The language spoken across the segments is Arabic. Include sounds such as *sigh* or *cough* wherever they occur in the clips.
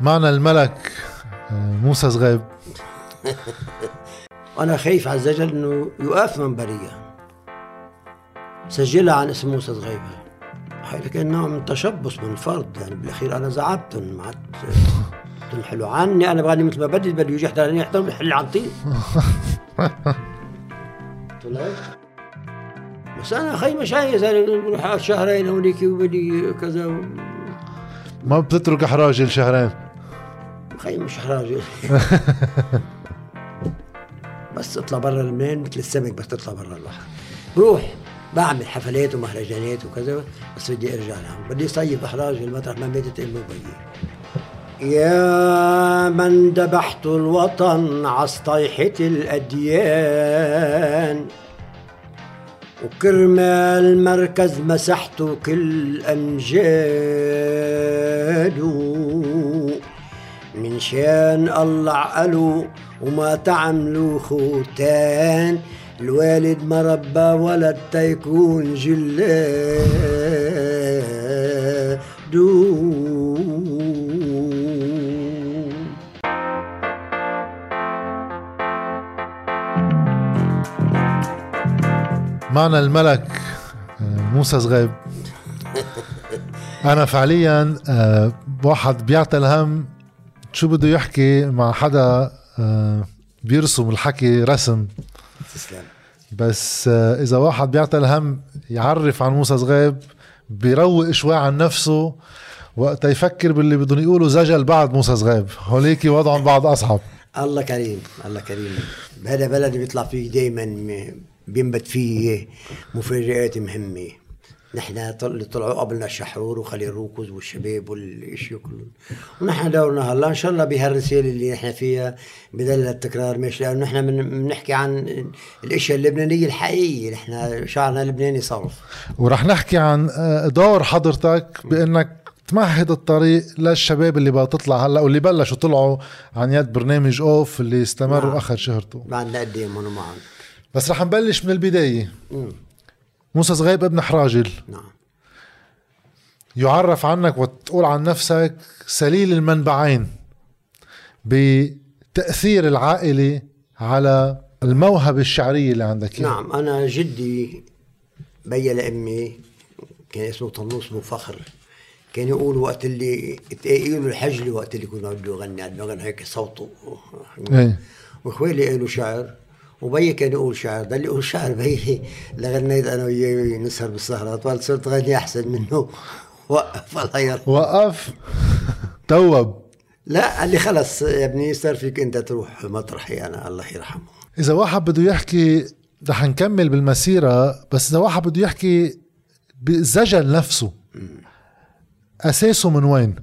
معنا الملك آه، موسى زغيب. *laughs* أنا خايف على الزجل إنه يوقف منبريه سجلها عن اسم موسى زغيبه هاي كان نوع من تشبث من الفرد يعني بالأخير أنا زعبتهم ما تنحلوا عني. أنا بغني مثل ما بدي بدي يجي يحضر يحضر يحل عن طين. *laughs* بس أنا خي مش عايز بروح شهرين هونيك وبدي كذا و... ما بتترك إحراج شهرين خي مش احراج بس تطلع برا المين مثل السمك بس تطلع برا البحر. بروح بعمل حفلات ومهرجانات وكذا بس بدي أرجع لهم بدي صيف أحراج المطرح ما ماتت امي وبيي يا من ذبحت الوطن عصطيحة الأديان وكرمال مركز مسحت كل أمجاد من شان الله عقلوا وما تعملوا خوتان. الوالد ما ربى ولد تيكون جلاد معنا الملك آه، موسى زغيب *laughs* أنا فعليا آه، واحد بيعطي الهم شو بده يحكي مع حدا آه، بيرسم الحكي رسم. تسلم. بس إذا واحد بيعطي الهم يعرف عن موسى زغيب بيروق شوي عن نفسه وقت يفكر باللي بدهم يقولوا زجل بعد موسى زغيب هوليك وضعهم بعد أصعب. الله كريم الله كريم. هذا بلد بيطلع فيه دائما بينبت فيه مفاجآت مهمة. نحن اللي طلعوا قبلنا الشحرور وخليل روكوز والشباب والاشياء كلهم ونحن دورنا هلا إن شاء الله بهالرساله اللي نحن فيها بدل التكرار مش لأنه نحن بنحكي عن الإشياء اللبنانية الحقيقية نحن شعرنا اللبناني صرف. ورح نحكي عن آه، دور حضرتك بإنك تمهد الطريق للشباب اللي بقى تطلع هلا واللي بلشوا طلعوا عن يد برنامج أوف اللي استمر نعم. آخر شهرته بعدنا قد إيه معهم. بس رح نبلش من البداية. موسى صغيب ابن حراجل. نعم. يعرف عنك وتقول عن نفسك سليل المنبعين بتأثير العائلة على الموهبة الشعرية اللي عندك. نعم أنا جدي بيا لأمي كان اسمه طنوس بن فخر. كان يقول وقت اللي يقولوا الحجلي وقت اللي كنا بده يغني على هيك صوته. إيه. واخوالي قالوا شعر. وبي كان يقول شعر ضل يقول شعر بي. لغنيت أنا وياه نسهر بالسهرات قال صرت غني أحسن منه. *laughs* وقف الله يرحمه. وقف؟ توب. لا قال لي خلص يا ابني صار فيك أنت تروح مطرحي أنا الله يرحمه. إذا واحد بده يحكي رح نكمل بالمسيرة بس إذا واحد بده يحكي بالزجل نفسه أساسه من وين؟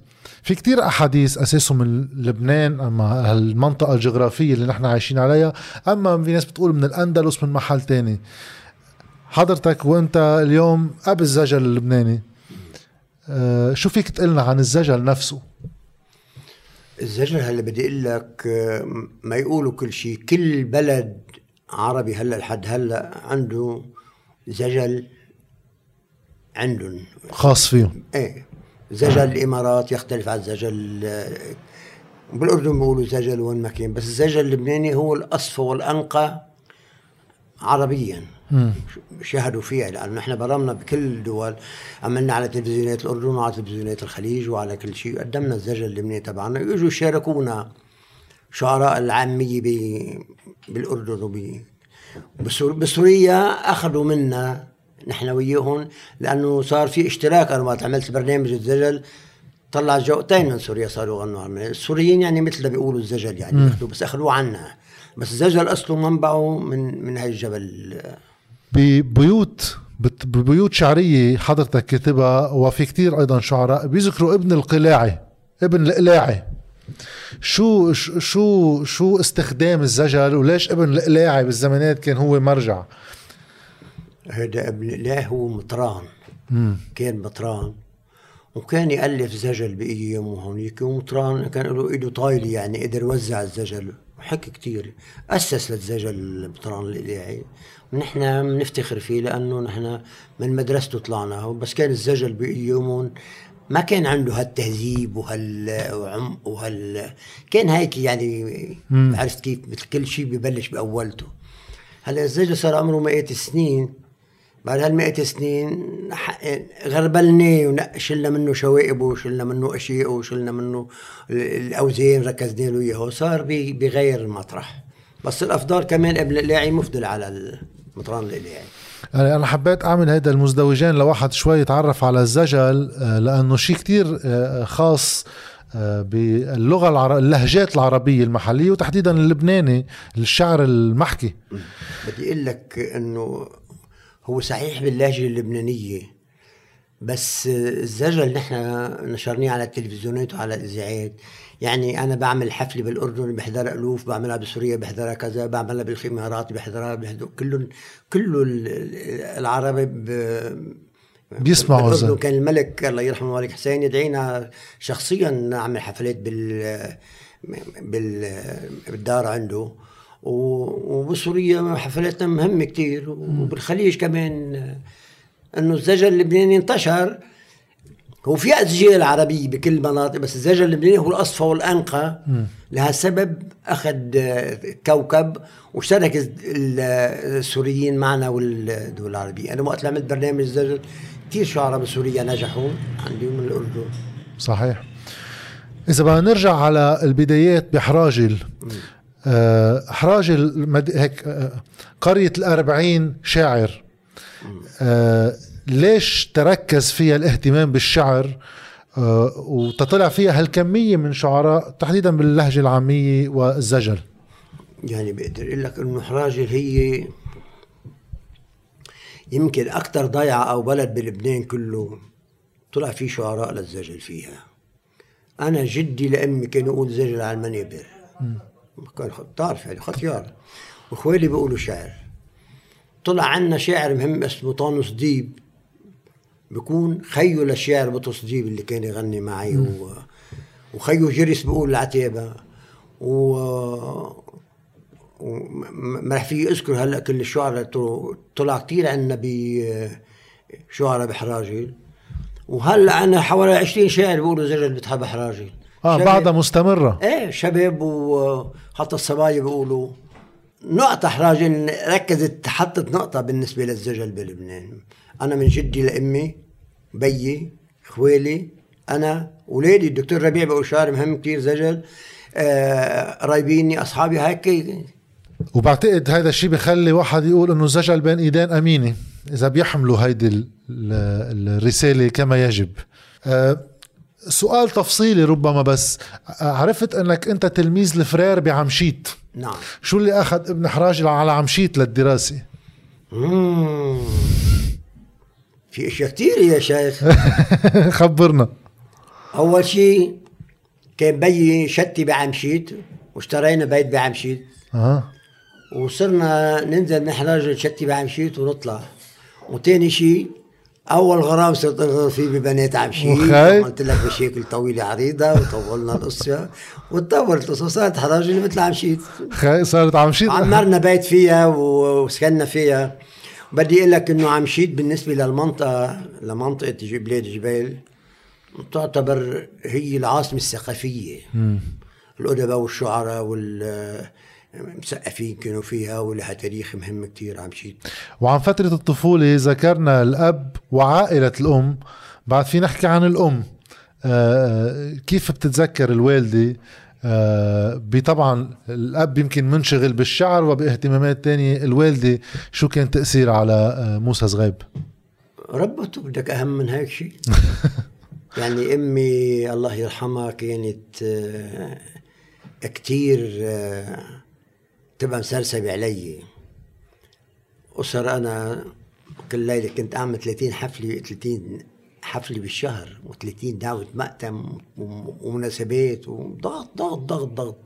في كتير أحاديث اساسه من لبنان أما هالمنطقه الجغرافية اللي نحن عايشين عليها أما في ناس بتقول من الأندلس من محل تاني. حضرتك وأنت اليوم ابو الزجل اللبناني أه شو فيك تقلنا عن الزجل نفسه؟ الزجل هلا بدي أقول لك ما يقولوا كل شيء كل بلد عربي هلا لحد هلا عنده زجل عندهم. خاص فيهم. إيه. زجل الإمارات يختلف عن زجل بالأردن بيقولوا زجل وين ما كان بس الزجل اللبناني هو الأصفى والأنقى عربيا. شاهدوا فيها لأنه نحن برمنا بكل الدول عملنا على تلفزيونات الأردن وعلى تلفزيونات الخليج وعلى كل شيء قدمنا الزجل اللبناني تبعنا. يجوا يشاركونا شعراء العامية بالأردن وب بسوريا أخذوا منا نحن وياهم لأنه صار في اشتراك أنا وقت عملت برنامج الزجل. طلع جوقتين من سوريا صاروا يغنوا السوريين يعني مثل ما بيقولوا الزجل يعني ياخذوا بس اخذوه عنا. بس الزجل أصله منبعه من من هاي الجبل. ببيوت ببيوت شعرية حضرتك كاتبها وفي كتير أيضا شعراء بيذكروا ابن القلاعي ابن القلاعي شو شو شو استخدام الزجل وليش ابن القلاعي بالزمانات كان هو مرجع؟ هذا ابن لا هو مطران. مم. كان مطران. وكان يألف زجل بأيامه هونيك ومطران كان له إيده طايلة يعني قدر يوزع الزجل. وحكي كتير. أسس للزجل المطران الإلهي. ونحن بنفتخر فيه لأنه نحن من مدرسته طلعنا. بس كان الزجل بأيامهم ما كان عنده هالتهذيب وهالعمق وهال كان هيك يعني عرفت كيف؟ مثل كل شيء ببلش باولته هلا الزوج صار عمره 100 سنين. بعد هال سنين غربلنا وشلنا منه شوائبه وشلنا منه أشياء وشلنا منه الاوزان ركزنا له إياه. وصار بغير المطرح. بس الأفضل كمان قبل اللاعي مفضل على المطران اللاعي يعني أنا حبيت أعمل هيدا المزدوجين لواحد شوي يتعرف على الزجل آه، لأنه شيء كتير آه، خاص آه، باللغة العر... اللهجات العربية المحلية وتحديدا اللبناني الشعر المحكي. بدي أقول لك إنه هو صحيح باللهجة اللبنانية بس الزجل نحن نشرناه على التلفزيونات وعلى الإذاعات. يعني أنا بعمل حفلة بالأردن بحضرها ألوف بعملها بسوريا بحضرها كذا بعملها بالإمارات بحضرها بحضر كله كله العربي بيسمعوا الاردن كان الملك الله يرحمه الملك حسين يدعينا شخصيا نعمل حفلات بال بالدار عنده. وبسوريا حفلاتنا مهمه كتير. وبالخليج كمان إنه الزجل اللبناني انتشر. هو في أسجال عربية بكل المناطق بس الزجل اللبناني هو الأصفى والأنقى. لهالسبب أخذ كوكب واشترك السوريين معنا والدول العربية. أنا وقت عملت برنامج الزجل كثير شعراء بسوريا نجحوا عندي من الأردن. صحيح. إذا بدنا نرجع على البدايات بحراجل. أه حراجل مد... هيك أه قرية الأربعين شاعر. أه ليش تركز فيها الاهتمام بالشعر؟ وتطلع فيها هالكمية من شعراء تحديدا باللهجة العامية والزجل. يعني بقدر أقول لك إنه حراجل هي يمكن أكثر ضيعة أو بلد بلبنان كله طلع في شعراء للزجل فيها. أنا جدي لأمي كانوا يقول زجل على المنابر. كان بتعرف يعني ختيار واخوالي بيقولوا شعر. طلع عنا شاعر مهم اسمه طانوس ديب. بكون خيو للشاعر بطرس ديب اللي كان يغني معي و... وخيو جريس بيقول العتابا و ما رح في أذكر هلأ كل الشعراء طلع كثير عنا ب شعراء بحراجل وهلأ عنا حوالي 20 شاعر بيقولوا زجل بتحب حراجل آه بعدها مستمرة. إيه شباب وحتى الصبايا بيقولوا نقطة حراجل ركزت حطت نقطة بالنسبة للزجل بلبنان. أنا من جدي لأمي بيي خوالي أنا ولادي. الدكتور ربيع بقول شعر مهم كتير زجل. آه قرايبيني أصحابي هيك. وبعتقد هذا الشيء بخلي واحد يقول إنه زجل بين إيدين أمينة إذا بيحملوا هيدي الرسالة كما يجب. أه سؤال تفصيلي ربما بس عرفت أنك أنت تلميذ الفرير بعمشيت. نعم. شو اللي أخذ ابن حراج على عمشيت للدراسة؟ مم. في أشياء كثير يا شيخ. *laughs* خبرنا. أول شيء كان بيي شتي بعمشيت واشترينا بيت بعمشيت. آه وصرنا ننزل نحرج شتي بعمشيت ونطلع. وتاني شيء أول غرام صرت فيه ببنات عمشيت قلت لك مشاكل طويله عريضة وطولنا القصة وتطورت القصة صارت حراجه مثل عمشيت خي صارت عمشيت عمرنا بيت فيها وسكننا فيها. بدي أقول لك إنه عمشيت بالنسبة للمنطقة لمنطقة بلاد جبال تعتبر هي العاصمة الثقافية. الأدباء والشعراء وال مسقفين كانوا فيها ولها تاريخ مهم كتير عم شيء. وعن فترة الطفولة ذكرنا الأب وعائلة الأم. بعد في نحكي عن الأم. آه كيف بتتذكر الوالدة؟ آه بطبعا الأب يمكن منشغل بالشعر وباهتمامات تانية. الوالدة شو كان تأثير على آه موسى زغيب؟ ربته بدك أهم من هيك شيء. *laughs* يعني أمي الله يرحمها كانت آه كتير آه تبقى مسرسبة علي. أسر أنا كل ليلة كنت أعمل 30 حفلة 30 حفلة بالشهر و30 دعوة مأتم ومناسبات وضغط ضغط ضغط ضغط.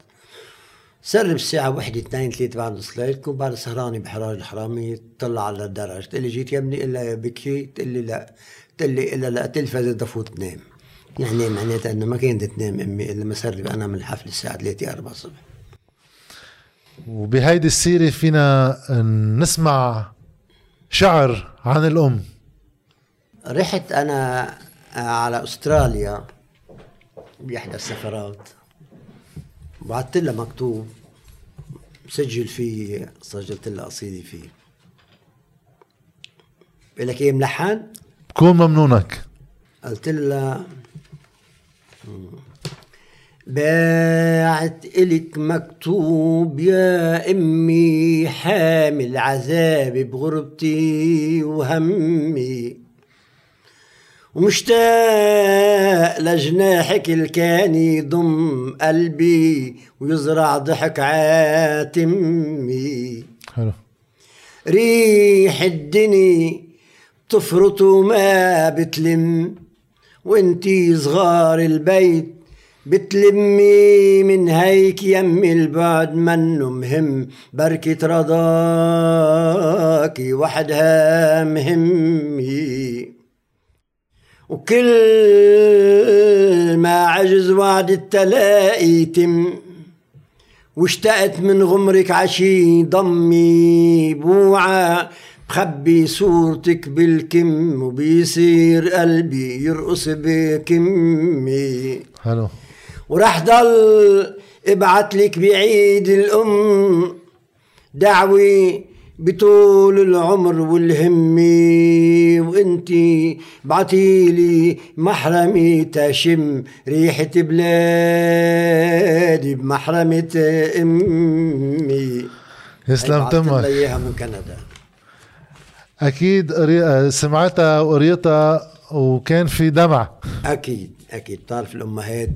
سر بالساعة واحدة اثنين ثلاثة بعد الصلاة تكون بعد سهرانة بحراج الحرامي تطلع على الدرج. تقول لي جيت يا ابني إلا بكي تقول لي لا تقول لي إلا لا تلفز تفوت تنام. يعني معناتها إنه ما كانت تنام أمي إلا ما سرب أنا من الحفلة الساعة 3 4 الصبح. وبهيدي السيرة فينا نسمع شعر عن الأم. رحت أنا على أستراليا بإحدى السفرات. بعثت لها مكتوب سجل فيه سجلت لها قصيده فيه. بقول لك إيه ملحن؟ بكون ممنونك. قلت لها باعت إلك مكتوب يا أمي حامل عذابي بغربتي وهمي. ومشتاق لجناحك الكان يضم قلبي ويزرع ضحك عاتمي. حلو. ريح الدني تفرط وما بتلم وانتي صغار البيت بتلمي من هيك يمي البعد منه مهم. بركة رضاكي وحدها مهمي وكل ما عجز وعد التلاقي يتم. واشتقت من غمرك عشي ضمي بوعى. بخبي صورتك بالكم وبيصير قلبي يرقص بكمي. حلو. وراح ضل ابعت لك بعيد الأم. دعوة بطول العمر والهمة وانتي بعتيلي محرمي تشم ريحة بلادي بمحرمة أمي. يسلم تمك إياها من كندا. أكيد قري- سمعتها وقريتها وكان في دمع. أكيد أكيد. بتعرف الأمهات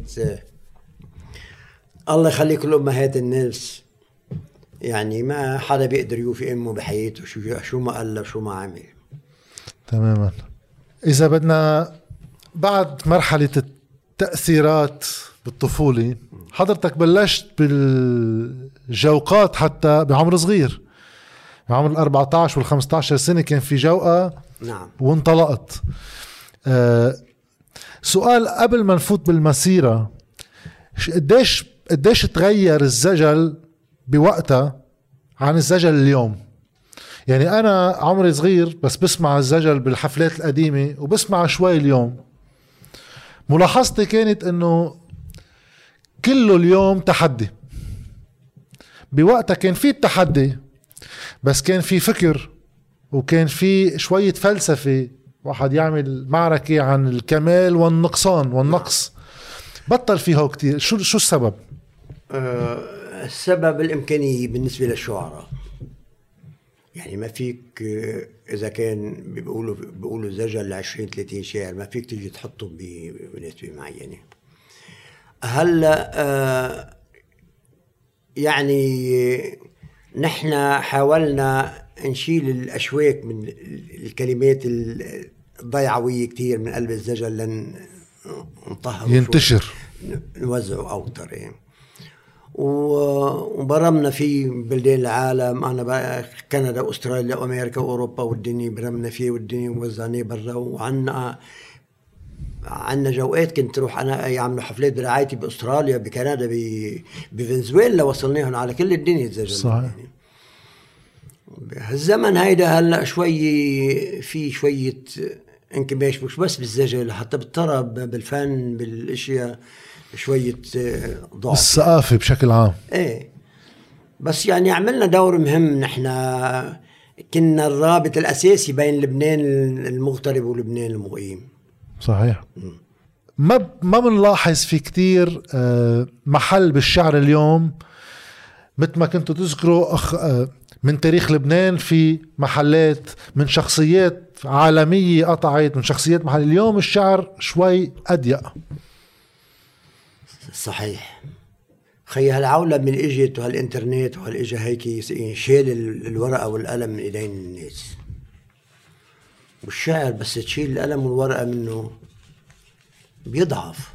الله يخليك الامهات الناس. يعني ما حدا بيقدر يوفي أمه بحياته شو شو ما قال شو ما عمل. تماما. إذا بدنا بعد مرحلة التأثيرات بالطفولة حضرتك بلشت بالجوقات حتى بعمر صغير. بعمر ال 14 وال 15 سنة كان في جوقة نعم. وانطلقت. آه سؤال قبل ما نفوت بالمسيرة ش- قديش قديش تغير الزجل بوقتها عن الزجل اليوم. يعني أنا عمري صغير بس بسمع الزجل بالحفلات القديمة وبسمع شوي اليوم. ملاحظتي كانت إنه كله اليوم تحدي. بوقتها كان في التحدي بس كان في فكر وكان في شوية فلسفة. واحد يعمل معركة عن الكمال والنقصان والنقص. بطل فيها كتير. شو شو السبب؟ آه، السبب الإمكانية بالنسبة للشعراء. يعني ما فيك إذا كان بيقولوا بيقولوا زجل 20 30 شاعر ما فيك تيجي تحطهم ب- بنسبة معينة. هلأ آه، يعني نحن حاولنا نشيل الأشواك من الكلمات الضيعوية كتير من قلب الزجل لن نطهر ينتشر. نوزعه أوتر يعني وبرمنا فيه بلدان العالم أنا كندا واستراليا وامريكا واوروبا والدنيا برمنا فيه والدنيا ووزعناه برا. وعنا عنا جوقات كنت روح أنا يعملوا حفلات برعايتي بأستراليا بكندا بفنزويلا وصلناهم على كل الدنيا الزجل صحيح. يعني. هالزمن هيدا هلأ شوي في انكماش مش بس بالزجل حتى بالطرب بالفن بالأشياء شوية ضعف. الثقافة بشكل عام. إيه. بس يعني عملنا دور مهم نحن كنا الرابط الأساسي بين لبنان المغترب ولبنان المقيم. صحيح. ما ما بنلاحظ في كتير آه، محل بالشعر اليوم مثل ما كنتوا تذكروا أخ آه، من تاريخ لبنان في محلات من شخصيات عالمية قطعت من شخصيات محل. اليوم الشعر شوي أضيق. صحيح. خي هالعولمة اللي إجت وهالإنترنت وهالإجا هيك شال ال- الورقة والقلم من إيدين الناس. والشاعر بس تشيل القلم والورقة منه بيضعف.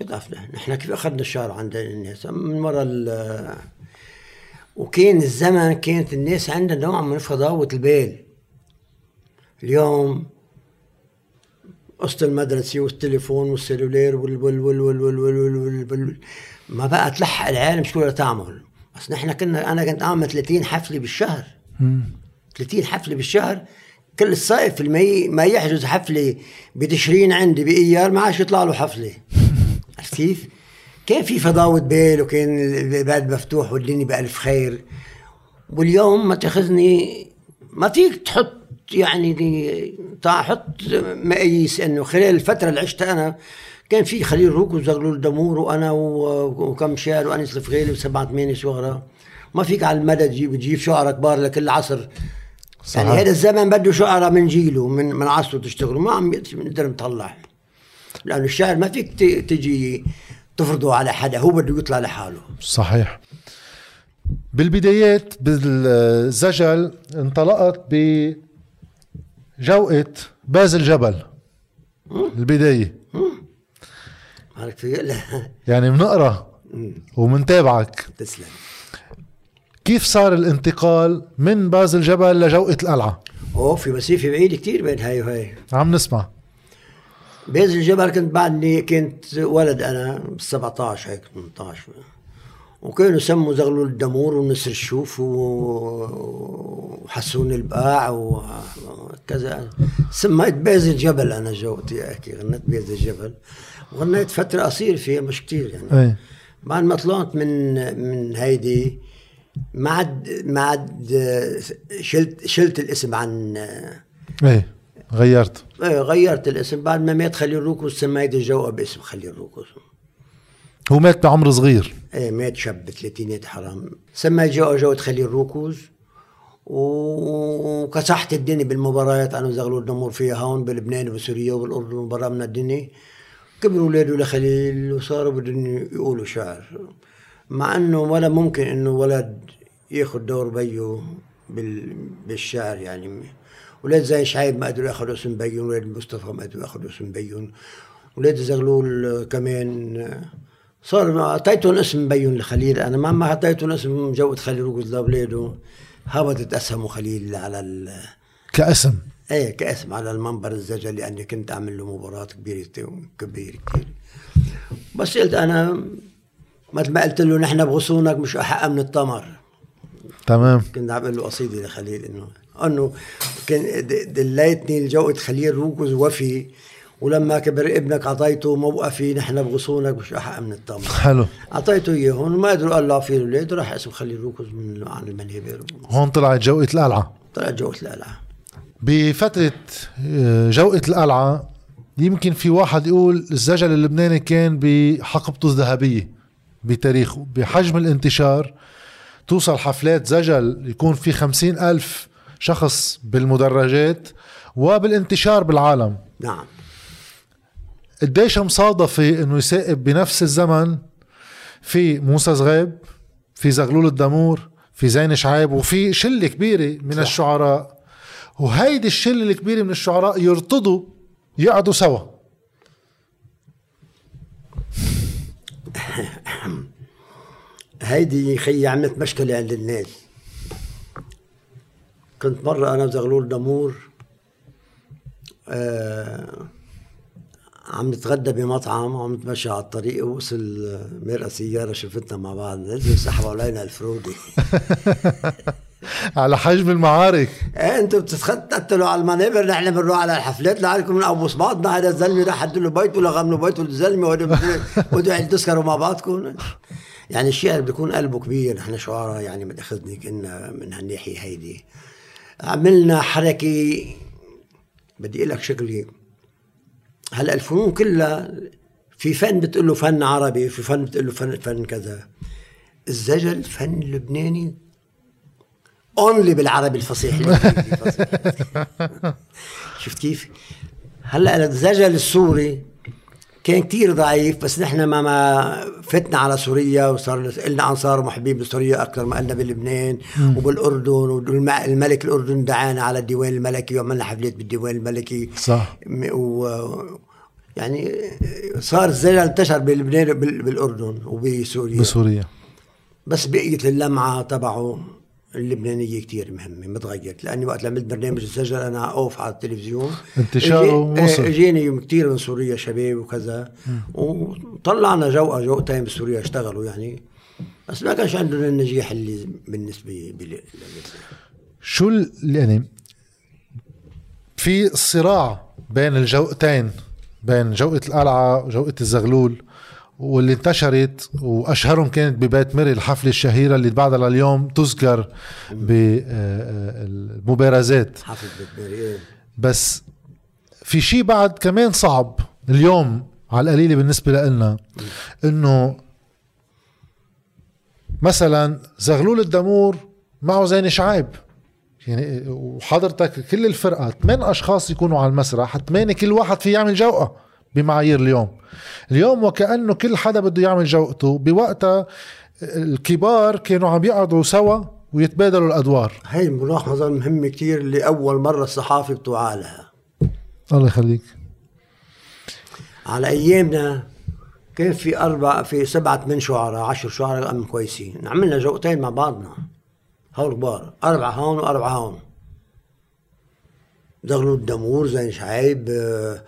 بيضعف. نحن كيف أخذنا الشعر عند الناس؟ من ورا ال وكان الزمن كانت الناس عندها نوع من فضاوة البال اليوم قصة المدرسة والتليفون والسلولير وال وال وال وال وال وال وال ما بقى تلحق العالم شو بدها تعمل بس نحن كنا أنا كنت اعمل 30 حفلة بالشهر 30 حفلة بالشهر كل الصيف المي ما يحجز حفله بتشرين عندي بايار ما عادش يطلع له حفله عرفت كيف؟ كان في فضاوة بال وكان البلد مفتوح والدنيا بألف خير. واليوم ما تاخذني ما فيك تحط يعني دي حط مقاييس. إنه خلال الفترة اللي عشتها أنا كان في خليل روك وزغلول دمور وأنا وكم شاعر وانس الفغيلي وسبعة ثمانيه شعراء ما فيك على المدى تجيب تجيب شعراء كبار لكل عصر. صحيح. يعني هذا الزمن بده شعراء من جيله من من عصره تشتغلوا ما عم نقدر نطلع لأنه الشعر ما فيك تجي تفرضه على حدا هو بده يطلع لحاله. صحيح. بالبدايات بالزجل انطلقت بجوقة بازل جبل البداية. يعني بنقرأ. ومنتابعك. تسلم. كيف صار الانتقال من باز الجبل لجوقة القلعة؟ أوه في مسافة بعيدة كتير بين هاي وهي عم نسمع. باز الجبل كنت بعدني كنت ولد أنا ب 17 هيك 18 وكانوا يسموا زغلول الدامور ونسر الشوف وحسون الباع وكذا سميت باز الجبل أنا جوقتي أحكي غنيت باز الجبل. وغنيت فترة قصيرة فيها مش كثير يعني. أي. بعد ما طلعت من من هيدي ما عاد ما عاد شلت شلت الاسم عن إيه. غيرت. إيه غيرت الاسم. بعد ما مات خليل روكز سميت الجوقة باسم خليل روكز. هو مات بعمر صغير. إيه مات شاب بثلاثينات حرام. سمى جو جوقة خليل روكز وكسحت الدنيا بالمباريات. أنا وزغلول دامور فيها هون بلبنان وبسوريا وبالأردن وبرا من الدنيا. كبروا أولاده لخليل وصاروا بدهم يقولوا شعر. مع إنه ولا ممكن إنه ولد ياخذ دور بيه بالشعر يعني ولاد زي شعيب ما قدروا ياخذوا اسم بيون ولاد مصطفى ما قدروا ياخذوا اسم بيون. ولاد زغلول كمان صار أعطيتهم اسم بيون لخليل. أنا ما ما أعطيتهم اسم جوة خليل وقلت لاولاده هبطت اسهموا خليل على ال كاسم؟ إيه كاسم على المنبر الزجل لأني كنت أعمل له مباراة كبيرة كبيرة كثير بس قلت أنا مثل ما قلت له نحن بغصونك مش احق من التمر. تمام. كنت عم له قصيدة لخليل إنه أنه كان دليتني الجوة خليل روكوز وفي ولما كبر ابنك أعطيته موقفي نحن بغصونك مش احق من التمر حلو. أعطيته إياه هون ما قدروا قال في الاولاد راح اسم خليل روكوز من عن المنهبر هون طلعت جوقة القلعة. طلعت جوقة القلعة. بفترة آه، جوقة القلعة يمكن في واحد يقول الزجل اللبناني كان بحقبته الذهبية بتاريخه بحجم الانتشار توصل حفلات زجل يكون في خمسين ألف شخص بالمدرجات وبالانتشار بالعالم. نعم. قديش مصادفة إنه يسائب بنفس الزمن في موسى زغيب في زغلول الدمور في زين شعيب وفي شلة كبيرة من صح. الشعراء. وهيدي الشلة الكبيرة من الشعراء يرتضوا يقعدوا سوا. هيدي خي عملت مشكلة عند الناس كنت مرة أنا وزغلول دمور آه عم نتغدى بمطعم وعم نتمشى على الطريق ووصل مرأة سيارة شفتنا مع بعض. نزلوا سحبوا علينا الفرودي *laughs* على حجم المعارك. إيه أنتم بتتقتلوا على المنابر نحن بنروح على الحفلات لعلكم من أبو صباطنا هذا الزلمه راح له بيت ولا غم له بيت الزلمه *laughs* ودعوا تسكروا مع بعضكم. يعني الشعر بيكون قلبه كبير نحن شعراء يعني ما تاخذني كنا من هالناحية هيدي. عملنا حركة. بدي أقول لك شغلة. هلأ الفنون كلها في فن بتقول له فن عربي في فن بتقول له فن فن كذا. الزجل فن لبناني. only بالعربي الفصيح. *laughs* شفت كيف؟ هلأ الزجل السوري كان كتير ضعيف بس نحن ما ما فتنا على سوريا وصار لنا أنصار ومحبين بسوريا أكثر ما قلنا بلبنان مم. وبالأردن والملك الأردن دعانا على الديوان الملكي وعملنا حفلات بالديوان الملكي. صح. و يعني صار الزجل انتشر بلبنان بالأردن وبسوريا. بسوريا. بس بقية اللمعة تبعه اللبنانية كتير مهمة ما تغيرت لأني وقت عملت برنامج السجل أنا أوف على التلفزيون. انتشاره وصل إجاني كثير من سوريا شباب وكذا. وطلعنا جوقه جوقتين بسوريا اشتغلوا يعني. بس ما كانش عندهم النجاح اللي بالنسبة لي شو يعني في صراع بين الجوقتين بين جوقة القلعة وجوقة الزغلول؟ واللي انتشرت وأشهرهم كانت ببيت ميري الحفلة الشهيرة اللي بعدها لليوم تذكر بالمبارزات حفلة بيت ميري إيه. بس في شيء بعد كمان صعب اليوم على القليلة بالنسبة لنا إنه مثلا زغلول الدمور معه زين شعيب. يعني وحضرتك كل الفرقة ثمان أشخاص يكونوا على المسرح ثمانيه كل واحد في يعمل جوقة. بمعايير اليوم. اليوم وكأنه كل حدا بده يعمل جوقته بوقتها الكبار كانوا عم يقعدوا سوا ويتبادلوا الأدوار. هاي الملاحظه المهمه كتير اللي أول مرة الصحافة بتوعى لها. الله يخليك. على أيامنا كان في أربع في سبعة من شعراء عشر شعراء ام كويسين. عملنا جوقتين مع بعضنا. هول كبار. أربعة هون وأربعة هون. زغلول الدامور زين شعيب آه،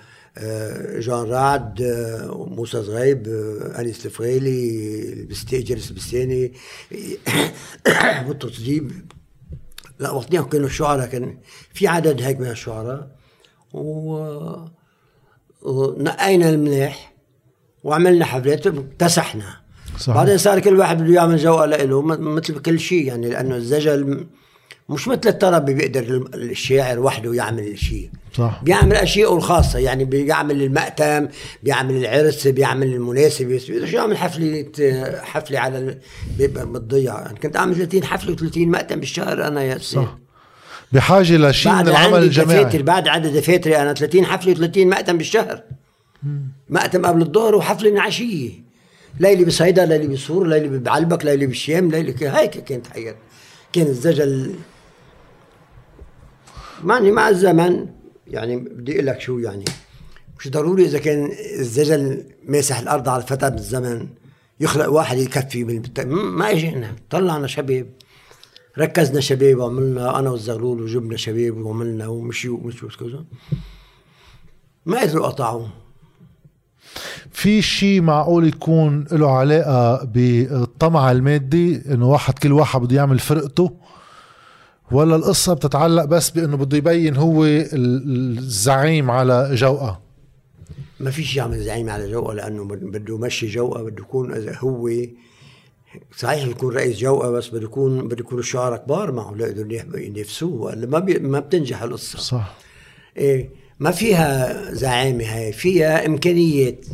جان رعد آه، موسى زغيب أنيس الفغالي البستي جريس البستاني بطرس *coughs* ديب لا وقتها كانوا الشعراء كان في عدد هيك من الشعراء. و ونقينا المليح وعملنا حفلات اكتسحنا صحيح. بعدين صار كل واحد بده يعمل جوقه له مثل كل شيء يعني لأنه الزجل مش مثل الطرب بيقدر الشاعر وحده يعمل الشيء صح. بيعمل أشياء الخاصه يعني بيعمل المأتم بيعمل العرس بيعمل المناسبه شو يعمل حفلة حفلة على بتضيع يعني كنت اعمل 30 حفلة و30 مأتم بالشهر أنا يا صح. بحاجة لشيء من العمل الجماعي. بعد عدد دفاتري أنا 30 حفلة و30 مأتم بالشهر. مأتم قبل الظهر وحفلة من عشية. ليلي بصيدا ليلي بسور ليلي بعلبك ليلي بالشام ليلي هيك كانت حياتي. كان الزجل. معني مع الزمن. يعني بدي أقول لك شو يعني. مش ضروري إذا كان الزجل ماسح الأرض على فترة من الزمن يخلق واحد يكفي بالبت... ما اجينا طلعنا شباب. ركزنا شباب وعملنا أنا والزغلول وجبنا شباب وعملنا ومشي ومشي وكذا ما قدروا قطعوا في شيء معقول يكون له علاقة بالطمع المادي؟ إنه واحد كل واحد بده يعمل فرقته؟ ولا القصة بتتعلق بس بأنه بده يبين هو الزعيم على جوقة. ما فيش يعمل زعيم على جوقة لأنه بده يمشي جوقة بده يكون إذا هو صحيح يكون رئيس جوقة بس بده يكون بده يكون الشعراء كبار معه ليقدروا ينافسوه ما بي ما بتنجح القصة. صح. إيه ما فيها زعامة هاي فيها إمكانيات.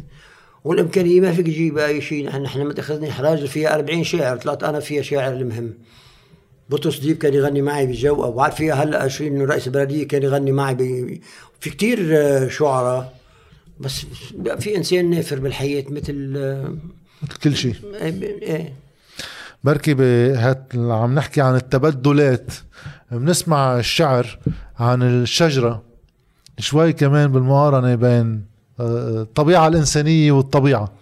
والإمكانية ما فيك تجيب أي شيء نحن نحن متخذين حراج فيها 40 شاعر طلعت أنا فيها شاعر المهم. بطرس ديب كان يغني معي بالجو وبعد فيها هلأ 20 انه رئيس البلديه كان يغني معي ب... في كتير شعراء بس في إنسان نافر بالحياة مثل مثل كل شيء. إيه بركي بهات عم نحكي عن التبدلات. بنسمع الشعر عن الشجرة. شوي كمان بالمقارنة بين الطبيعة الإنسانية والطبيعة.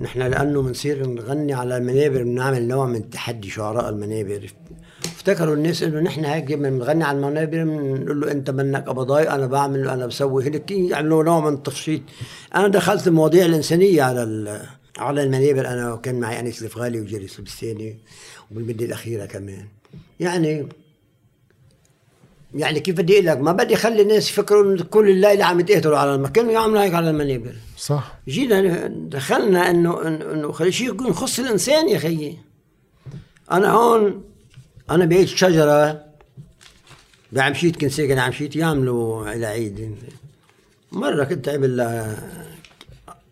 نحن لأنه بنصير نغني على المنابر بنعمل نوع من تحدي شعراء المنابر. افتكروا الناس انه نحن هيك بنغني على المنابر بنقول له انت منك قبضاي أنا بعمل أنا بسوي هيك يعملوا نوع من التفشيط. أنا دخلت المواضيع الإنسانية على على المنابر أنا وكان معي انيس الفغالي وجيري السبستاني وبالمدة الأخيرة كمان. يعني يعني كيف بدي أقول لك؟ ما بدي أخلي الناس يفكروا إنه كل الليلة عم يتقاتلوا على المكان ويعملوا هيك على المنابر. صح. جينا دخلنا إنه إنه شيء يكون يخص الإنسان يا خيي أنا هون أنا بعيد شجرة بعمشيت كنت ساكن عمشيت يعملوا على عيد. مرة كنت عمل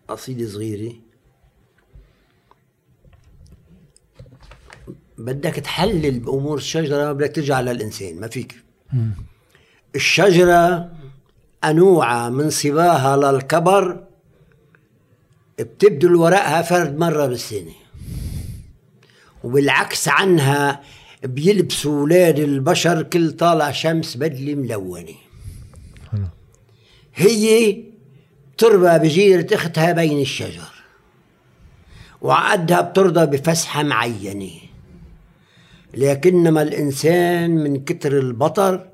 قصيدة صغيرة. بدك تحلل بأمور الشجرة بدك ترجع للإنسان ما فيك. الشجرة أنوعة من صباها للكبر بتبدل ورقها فرد مرة بالسنة. وبالعكس عنها بيلبسوا أولاد البشر كل طالع شمس بدلة ملونة. هي تربى بجيرة أختها بين الشجر وعقدها بترضى بفسحة معينة. لكنما الإنسان من كتر البطر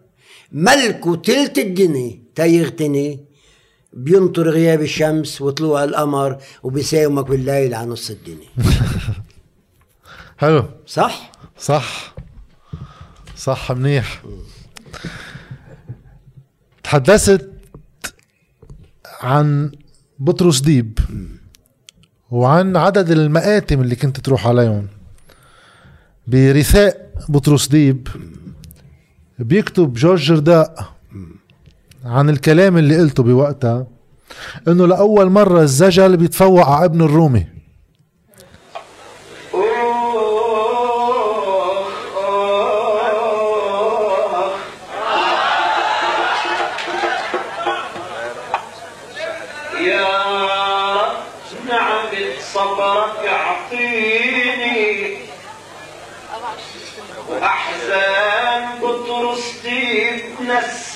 ملكه تلت الدنيا تيغتني بينطر غياب الشمس وطلوع القمر وبيساومك بالليل على نص الدنيا. *laughs* حلو. صح؟ صح. صح منيح. تحدثت عن بطرس ديب وعن عدد المآتم اللي كنت تروح عليهم. برثاء بطرس ديب بيكتب جورج جرداق عن الكلام اللي قلته بوقتها إنه لأول مرة الزجل بيتفوق على ابن الرومي.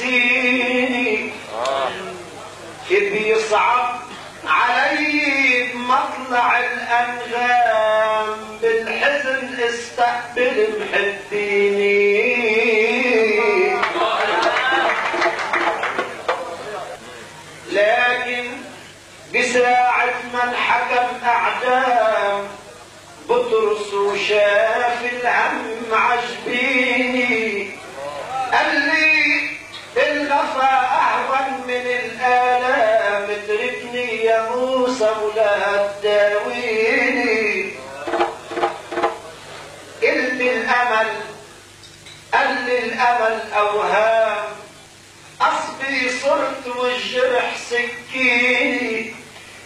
نسيني بيصعب علي بمطلع الأنغام بالحزن استقبل محبيني لكن بساعة ما الحكم أعدام بطرس وشاف الهم عجبيني قال لي الغفا أهون من الآلام. اتركني يا موسى ولا تداويني قلت الأمل لي الأمل أوهام. أصبي صرت والجرح سكيني.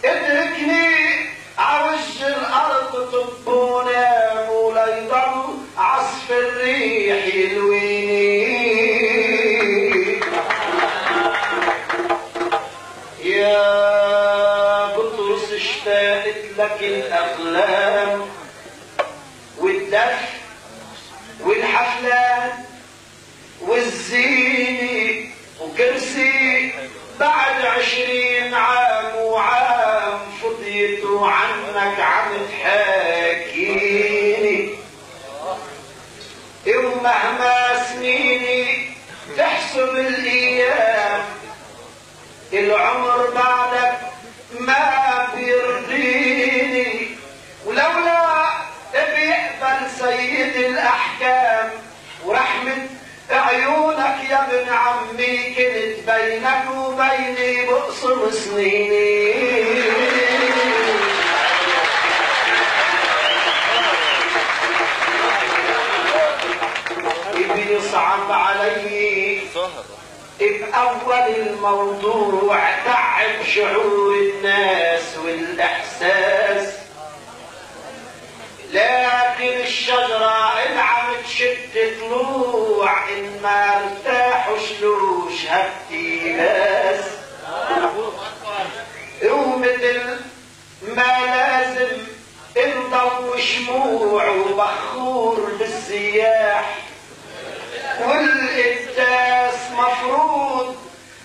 ادركني عوج الأرض طبونا لك الأقلام والدف والحفلات والزينة وكرسي بعد عشرين عام وعام فضيت عنك عم تحاكيني. ومهما سنيني تحسب الأيام العمر بعدك عيونك يا ابن عمي كنت بينك وبيني بقصر سنيني بيصعب علي. بأول الموضوع تعب شعور الناس والإحساس. لكن الشجرة إن عم تشد طلوع إن ما ارتاحوا شلوش هالتيباس ومثل ما لازم انضو شموع وبخور بالسياح. والقداس مفروض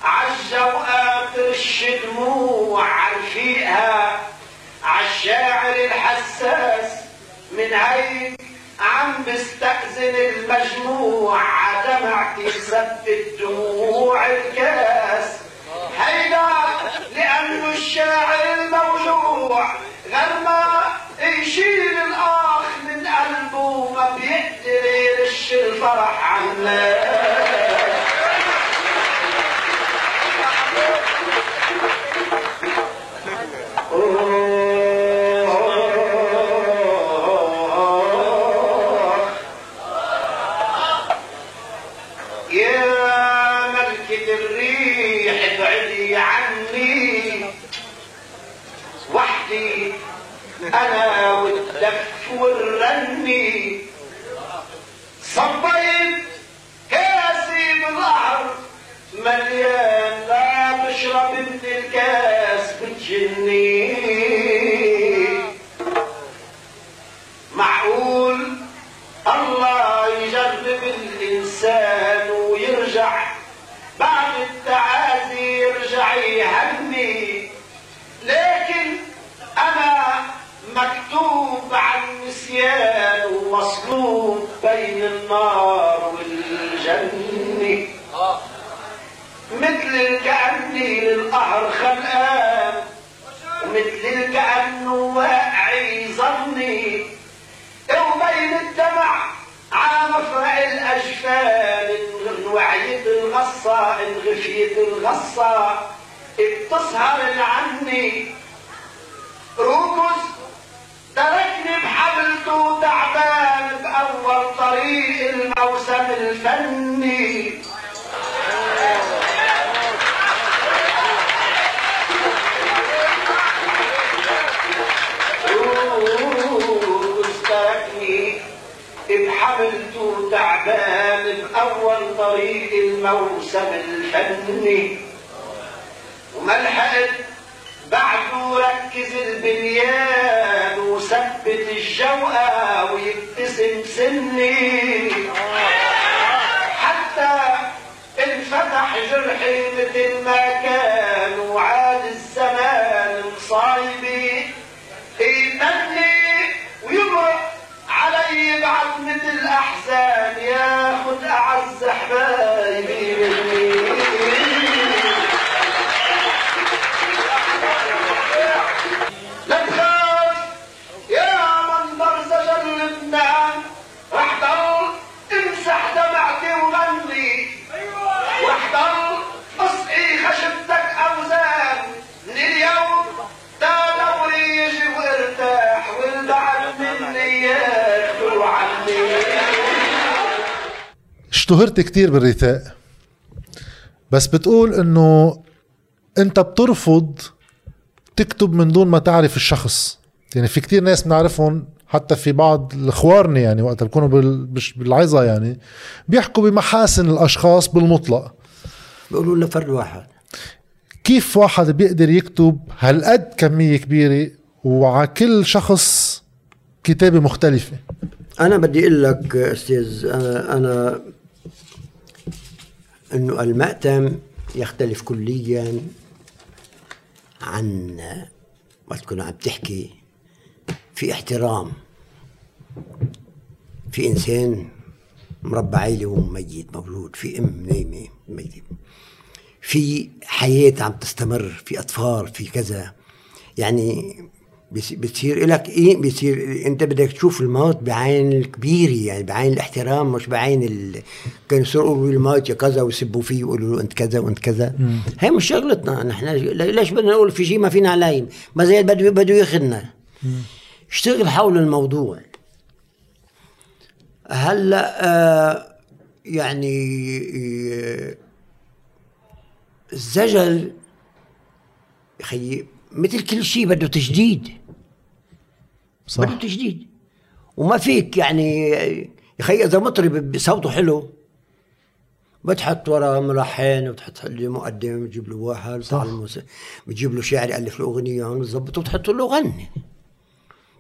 عالجوقات رش دموع عرفيقها عالشاعر الحساس من هيك عم بستأذن المجموع عدمعتي سب الدموع الكاس. هيدا لأنه الشاعر الموجوع غير ما يشيل الآخ من قلبه ما بيقدر يرش الفرح عن الناس. نسيان ومصلوب بين النار والجنة. مثل كأني للقهر خلقان ومثل كأنه واقعي ظني. وبين الدمع عام مفرع الأجفان إن وعيت الغصة إن رفيق الغصة بتسهر العني روكس تركني بحبلته تعبان بأول طريق الموسم الفني. بحبلته تعبان بأول طريق الموسم الفني. وما لحقت بعده ركز البنيان وثبت الجوقة ويبتسم سني. حتى انفتح جرحي مثل ما كان وعاد الزمان مصايبي. يمني ويمرق علي بعظمة الأحزان. ياخد أعز حبايبي مني. اشتهرت كتير بالرثاء. بس بتقول إنه أنت بترفض تكتب من دون ما تعرف الشخص. يعني في كتير ناس بنعرفهم حتى في بعض الأخوارني يعني وقت بش- بالعظة يعني بيحكوا بمحاسن الأشخاص بالمطلق. بيقولوا لنا فرد واحد. كيف واحد بيقدر يكتب هالقد كمية كبيرة وعلى كل شخص كتابة مختلفة؟ أنا بدي أقول لك أستاذ أنا أنا إنه المأتم يختلف كليا عن وقت تكون عم تحكي. في احترام. في إنسان مربى عائله وميت مولود. في أم نايمة ميت في حياة عم تستمر. في أطفال في كذا. يعني بتصير لك إيه؟ بصير أنت بدك تشوف الموت بعين الكبيره يعني بعين الاحترام مش بعين ال... كانوا يقولوا الموت يا كذا ويسبوا فيه ويقولوا له أنت كذا وأنت كذا. هي مش شغلتنا نحن ليش بدنا نقول في شيء ما فينا عليه ما زي بده بده ياخذنا. اشتغل حول الموضوع. هلأ آه يعني آه الزجل خيي مثل كل شيء بده تجديد. صح. بده تجديد. وما فيك يعني يا أخي إذا مطرب بصوته حلو بتحط ورا ملحن وبتحط له مقدم بتجيب له واحد الموسيقى بتجيب له شاعر يألف له أغنية هون بتظبطه وبتحط له غني.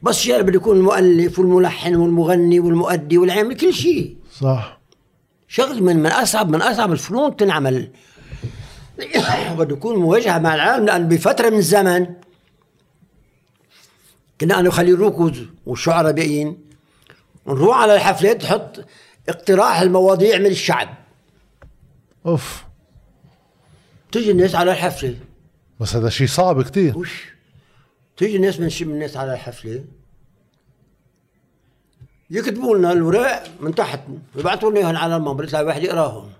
بس الشاعر بده يكون المؤلف والملحن والمغني والمؤدي والعامل كل شيء. صح. شغل من من أصعب من أصعب الفنون تنعمل. *coughs* بده يكون مواجهة مع العالم لأن بفترة من الزمن كنا أنا وخليل روكوز والشعراء باقيين نروح على الحفلات نحط اقتراح المواضيع من الشعب. أوف. تيجي الناس على الحفلة. بس هذا شيء صعب كتير. وش؟ تيجي الناس من من الناس على الحفلة. يكتبوا لنا الوراق من تحت. يبعثوا لنا اياهم على المنبر يطلع واحد يقراهم.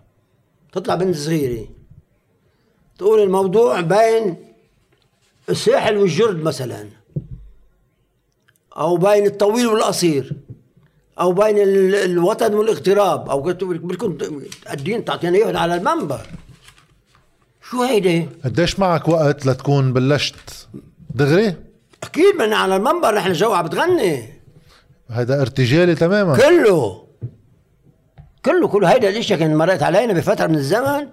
تطلع بنت صغيرة. تقول الموضوع بين الساحل والجرد مثلا. أو بين الطويل والقصير أو بين ال- الوطن والاغتراب أو قلت بدكم الدين تعطينا اياهم على المنبر. شو هيدا؟ قديش معك وقت لتكون بلشت دغري؟ أكيد من على المنبر نحن جو عم بتغني. هذا ارتجالي تماما. كله. كله كله هيدا الاشياء كان مرقت علينا بفترة من الزمن.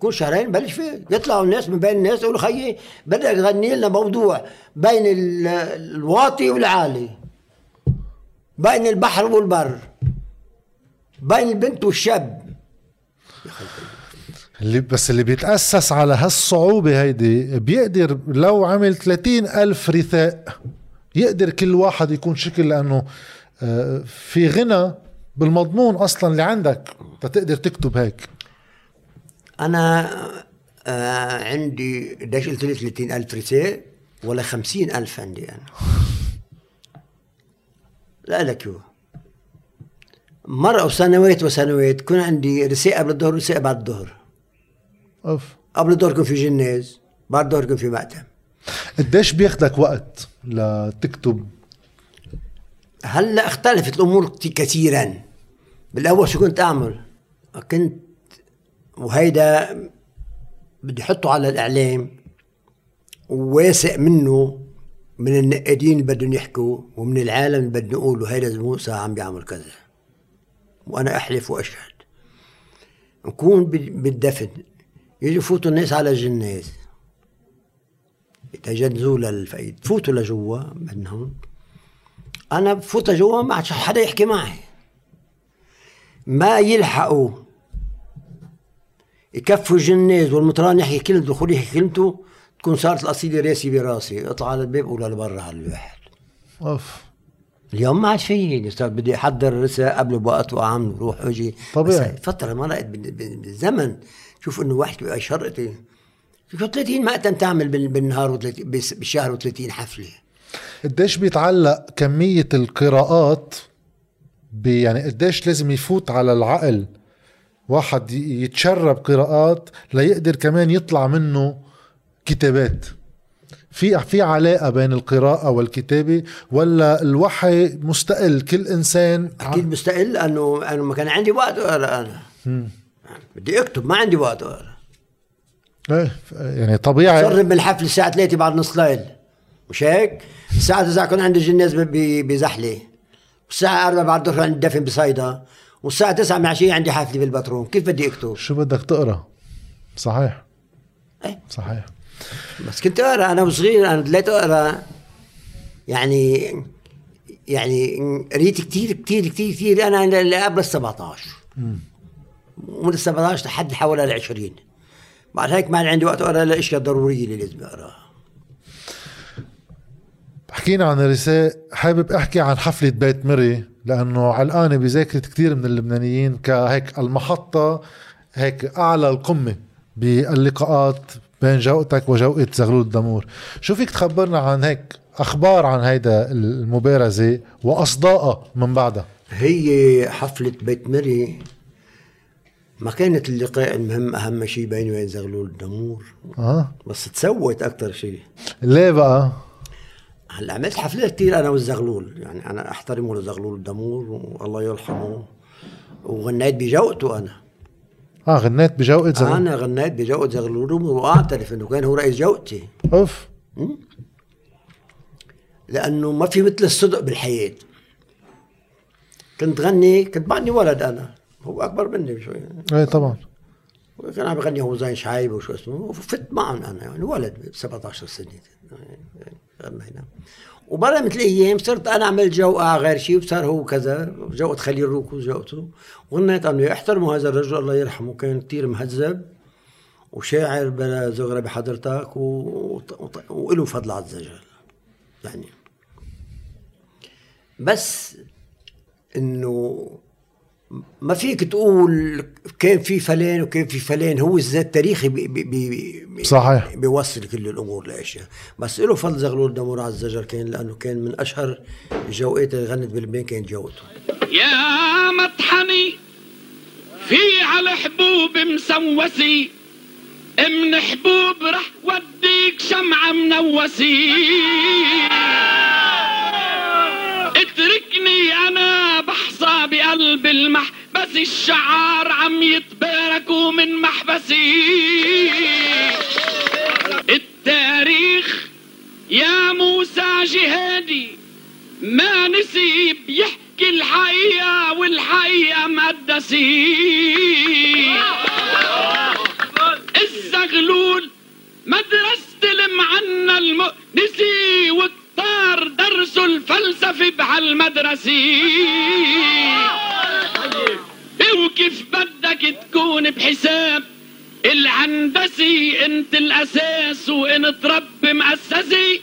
كل شهرين بلش فيه. يطلعوا الناس من بين الناس يقولوا خيي بدك تغني لنا موضوع بين ال- الواطي والعالي بين البحر والبر بين البنت والشاب. اللي بس اللي بيتأسس على هالصعوبة هيدي بيقدر لو عمل 30 ألف رثاء يقدر كل واحد يكون شكل لأنه آه، في غنى بالمضمون أصلا اللي عندك تقدر تكتب هيك. أنا آه عندي قديش قلت لي 30000 رثاء ولا 50000 عندي أنا. لا لك هو. مرة وسنوات وسنوات كان عندي رثاء قبل الظهر ورثاء بعد الظهر. أوف. قبل دوركم في جناز بعد دوركم في مأتم. قديش بياخدك وقت لتكتب؟ هلا اختلفت الأمور كثيرا. بالأول شو كنت أعمل؟ كنت وهيدا بدي احطه على الإعلام وواثق منه من النقادين اللي بدهم يحكوا ومن العالم اللي بدهم يقولوا هيدا موسى عم بيعمل كذا. وأنا أحلف وأشهد. نكون بال- بالدفن. يجي يفوتوا الناس على الجناز يتجنزوا للفايد فوتوا لجوا منهم أنا بفوت جوا ما عاد حدا يحكي معي. ما يلحقوا. يكفوا الجناز والمطران يحكي كلمته الدخول يحكي كلمته تكون صارت القصيده راسي براسي أطلع على الباب ولا لبرا على الواحد. أوف. اليوم ما عاد في صار بدي أحضر رسا قبل بوقت واعمل روح أجي طبيعي. فتره مرقت بال- بال- بالزمن. شوف إنه واحد بيبقى شرقتي شوف 30 مقتل تعمل بال- بالنهار بالشهر و30 حفلة. قديش بيتعلق كمية القراءات يعني قديش لازم يفوت على العقل واحد يتشرب قراءات ليقدر كمان يطلع منه كتابات. في في علاقة بين القراءة والكتابة ولا الوحي مستقل؟ كل إنسان أكيد مستقل لأنه أنا ما كان عندي وقت اقرا أنا. بدي أكتب ما عندي وقت اقرا إيه، يعني طبيعي. جرب من الحفله الساعة 3 بعد نص ليل. مش هيك؟ الساعة 9 كان عندي ب- بزحلة. والساعة 4 بعد الظهر عندي دفن بصيدا. والساعة 9 من العشيه عندي حفله بالبترون كيف بدي أكتب؟ شو بدك تقرأ؟ صحيح. إيه. صحيح. بس كنت أقرأ أنا وصغير أنا طلعت أقرأ يعني يعني قريت كثير كثير كثير كثير أنا قبل ال 17 ومن ال 17 لحد حوالي ال 20 بعد هيك ما عندي وقت أقرأ الا الأشياء الضرورية اللي لازم أقرأها. حكينا عن الرساء. حابب أحكي عن حفلة بيت مري. لأنه علقانة بذاكرة كثير من اللبنانيين كهيك المحطة هيك أعلى القمة باللقاءات بين جوقتك وجوقة زغلول الدمور. شو فيك تخبرنا عن هيك أخبار عن هيدا المبارزة وأصداءها من بعدها؟ هي حفلة بيت مري. ما كانت اللقاء المهم أهم شيء بيني وبين زغلول الدمور. آه. بس تسوت أكثر شيء ليه بقى؟ هلا عملت حفلات كثير أنا والزغلول. يعني أنا أحترمه لزغلول الدمور والله يرحمه. وغنيت بجوقته أنا. آه غنيت بجوقة زغلول. أنا غنيت بجوقة زغلول وأعترف إنه كان هو رئيس جوقتي. أوف. لأنه ما في مثل الصدق بالحياة. كنت غني كنت بعدني ولد أنا. هو أكبر مني بشوي. إيه طبعا. كان عم بغني هو زين شعيب وشو اسمه. وفت معهم أنا يعني ولد ب 17 سنة. غنينا وبعد مثل أيام صرت أنا اعمل جوقه غير شيء وصار هو كذا جوقه خليل روكو جوقته وغنيت انه احترموا هذا الرجل الله يرحمه كان كثير مهذب وشاعر بلا زغرة بحضرتك و... وط- وله فضل عز وجل يعني بس إنه ما فيك تقول كان في فلان وكان في فلان. هو الذات التاريخي بي بي بي صحيح. بيوصل كل الأمور لاشياء بس له فضل زغلول دامور عز وجل كان لأنه كان من أشهر الجوقات اللي غنت بلبنان كانت جوقته يا مطحني في على حبوب مسوسي من حبوب رح وديك شمعة منوسي. بقلب المح بس الشعار عم يتباركوا من محبسي. التاريخ يا موسى جهادي ما نسي بيحكي الحقيقة والحقيقة مقدسي الزغلول مدرسة المعنى المؤنسي والطار درسوا الفلسفة بهالمدرسة. وكيف بدك تكون بحساب؟ الهندسي انت الاساس وان تربي مؤسسي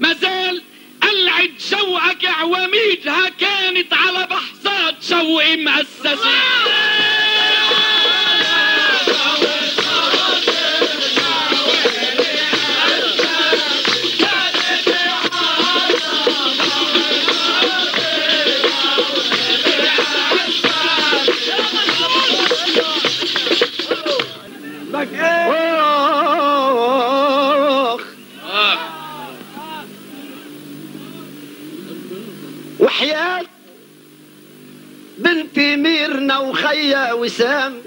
مازال قلعة شوقك عواميدها كانت على بحصات شوقي مؤسسي لك واخ وحياة بنت ميرنا وخيا وسام.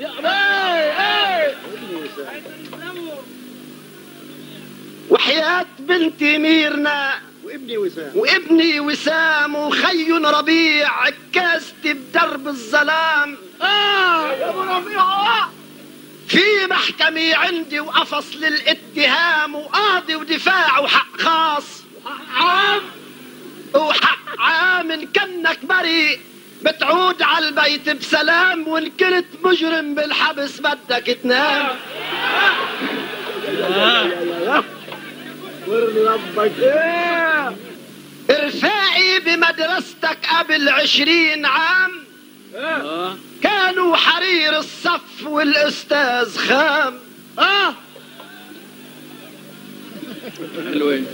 وحياة بنت ميرنا وابني وسام. وابني وسام وخي ربيع عكاستي بدرب الظلام آه يا أبو ربيع. في محكمة عندي وقفص للاتهام وقاضي ودفاع وحق خاص. عام. وحق عام إن كنك بريء بتعود على البيت بسلام وإن كنت مجرم بالحبس بدك تنام. وربك إيه ارفاعي بمدرستك قبل عشرين عام. كانوا حرير الصف والأستاذ خام. آه. حلوين.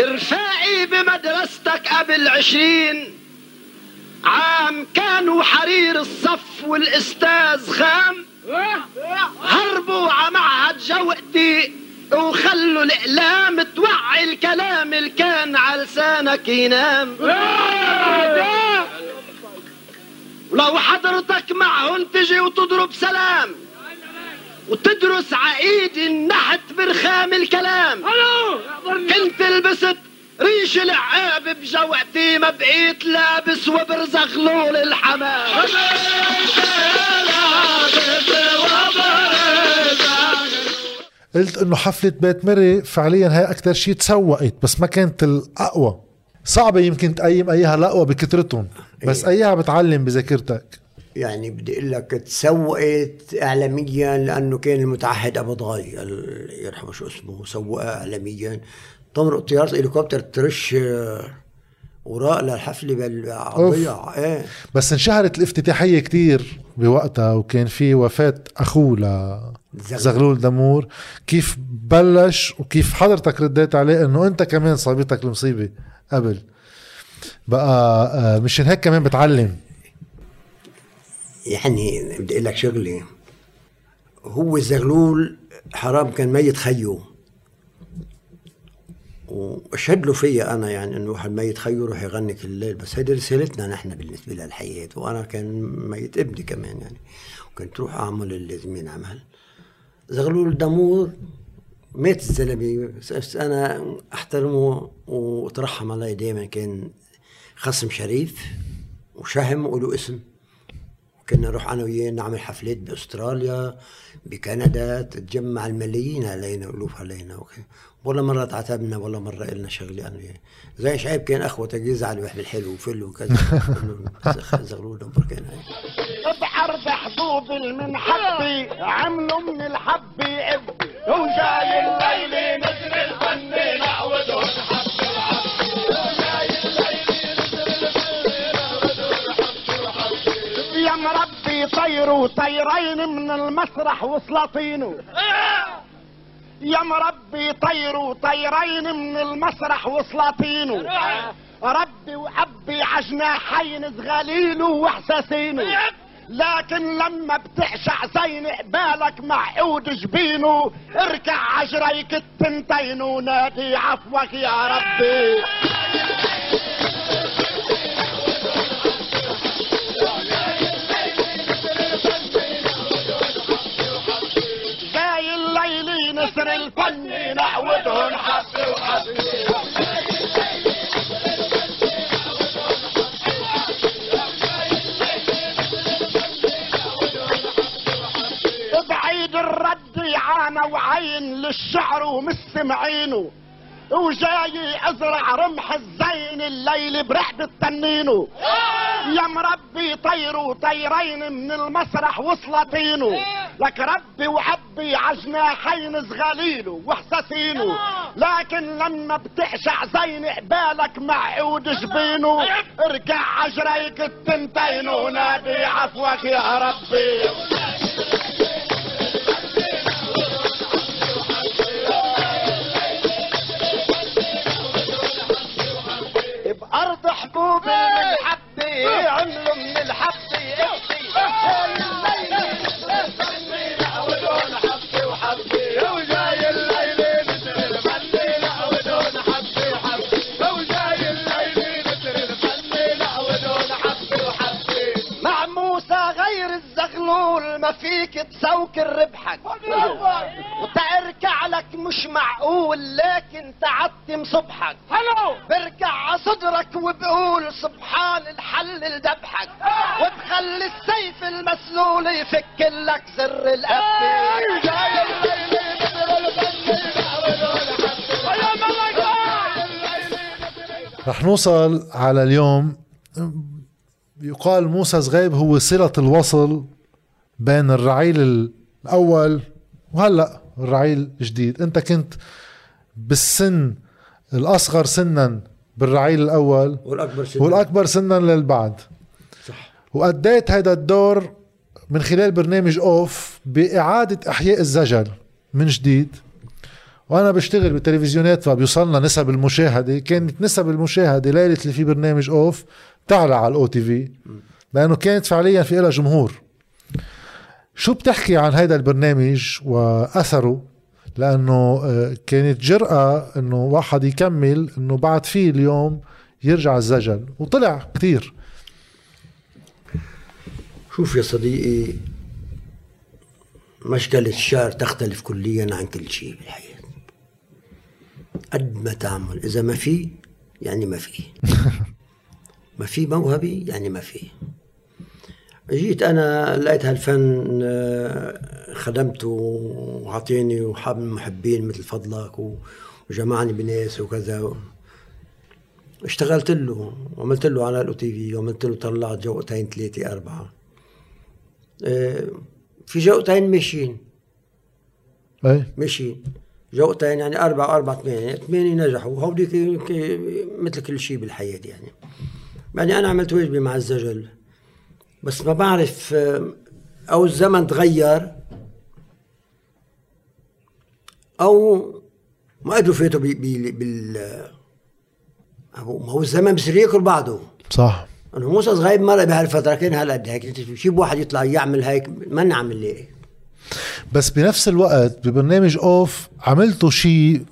ارفاعي بمدرستك قبل عشرين عام كانوا حرير الصف والأستاذ خام. هربوا ع معهد جوقتي وخلوا الاقلام توعي الكلام اللي كان على لسانك ينام. ولو حضرتك معهن تجي وتضرب سلام وتدرس عقيد النحت برخام الكلام. كنت لبست ريش العاب بجوعتي ما بقيت لابس وبرزغلول الحمام. قلت إنه حفلة بيت مري فعليا هي أكتر شيء تسوقت بس ما كانت الأقوى. صعبة يمكن تقيم أيها الأقوى بكترتهم بس إيه. أيها بتعلم بذاكرتك. يعني بدي أقول لك تسوقت اعلاميا لأنه كان المتعهد أبو ضاي يرحمه شو اسمه سوقها اعلاميا. طمرق طيارة هليكوبتر ترش آه، وراء للحفلة بالعضيع إيه. بس انشهرت الافتتاحية كتير بوقتها وكان في وفاة أخوه لزغلول دمور. كيف بلش وكيف حضرتك رديت عليه إنه أنت كمان صابتك المصيبة قبل؟ بقى آه، مشان هيك كمان بتعلم. يعني بدي أقول لك شغلة. هو الزغلول حرام كان ميت خيو وأشهد له فيا أنا يعني إنه واحد ميت خيو يروح يغني كل الليل. بس هيدي رسالتنا نحن بالنسبة للحياة. وأنا كان ميت ابني كمان يعني. وكنت روح أعمل اللي لازم ينعمل زغلول دمور مات الزلمة. أنا أحترمه واترحم عليه دائما كان خصم شريف وشهم وله اسم. كنا نروح أنا وياه نعمل حفلات بأستراليا بكندا تتجمع الملايين علينا والوف علينا ولا مرة تعاتبنا ولا مرة قلنا شغلة وياه زي شعيب كان أخوة يزعل ويحمل حلو وفل وكذا. *laughs* زغلول دمر كان هيك بحر بحبوب المنحبي عملوا من الحب ابي وجاي الليل نزل الفن نعوده يا مربي طيروا طيرين من المسرح وسلاطينه يا مربي طيروا طيرين من المسرح وسلاطينه. ربي وأبي عجناحين صغاليله وحساسينه. لكن لما بتعشع زين قبالك مع عود جبينه اركع عجريك التنتين ونادي عفوك يا ربي. الفن نعودهن حبي وحبي بعيد الرد عانى وعين للشعر ومستمعينه. وجاي أزرع رمح الزين الليل برحب تنينه يا مربي طيروا طيرين من المسرح وسلاطينه لك ربي وعبي عجناحين صغاليله وحساسينه لكن لما بتعشع زين قبالك مع عود جبينه ارجع عجريك التنتين ونادي عفوك يا ربي. بأرض حبوب المحبة عملوا من الحبة وجاي فيك تسوكر ربحك وتركع لك مش معقول لكن تعتم صبحك. حلو. بركع على صدرك وبقول سبحان الحل لذبحك وبخلي السيف المسلول يفك لك سر القفل رح نوصل على اليوم. يقال موسى زغيب هو صلة الوصل. بين الرعيل الأول وهلأ الرعيل الجديد. أنت كنت بالسن الأصغر سنا بالرعيل الأول والأكبر سنة والأكبر سنا للبعد صح. وأديت هذا الدور من خلال برنامج أوف بإعادة إحياء الزجل من جديد. وأنا بشتغل بالتلفزيونات فبيوصلنا نسب المشاهدة. كانت نسب المشاهدة ليلة اللي في برنامج أوف تعلى على الأو تي في لأنه كانت فعليا في لها جمهور. شو بتحكي عن هذا البرنامج وأثره؟ لأنه آه، كانت جرأة أنه واحد يكمل أنه بعد فيه اليوم يرجع الزجل وطلع كتير. شوف يا صديقي مشكلة الشعر تختلف كليا عن كل شيء بالحياة. قد ما تعمل إذا ما في يعني ما في. *laughs* ما في موهبة يعني ما في. جيت أنا لقيت هالفن آه، خدمته وعطيني وحاب محبين مثل فضلك وجمعني بناس وكذا. اشتغلت له وعملت له على الأو تي في وعملت له طلعت جوقتين ثلاثة أربعة. آه، في جوقتين ماشيين. أي ماشيين. جوقتين يعني أربعة أربعة ثمانية ثمانية نجحوا هودي ك- ك- مثل كل شيء بالحياة يعني. يعني أنا عملت واجبي مع الزجل. بس ما بعرف آه، أو الزمن تغير أو ما قدروا فاتوا بال ما هو الزمن بصير ياكل بعضه صح. أنا موسى صغير مرة بهالفترة كان هالقد هيك. شيب واحد يطلع يعمل هيك ما نعمل ليه بس بنفس الوقت ببرنامج أوف عملتوا شيء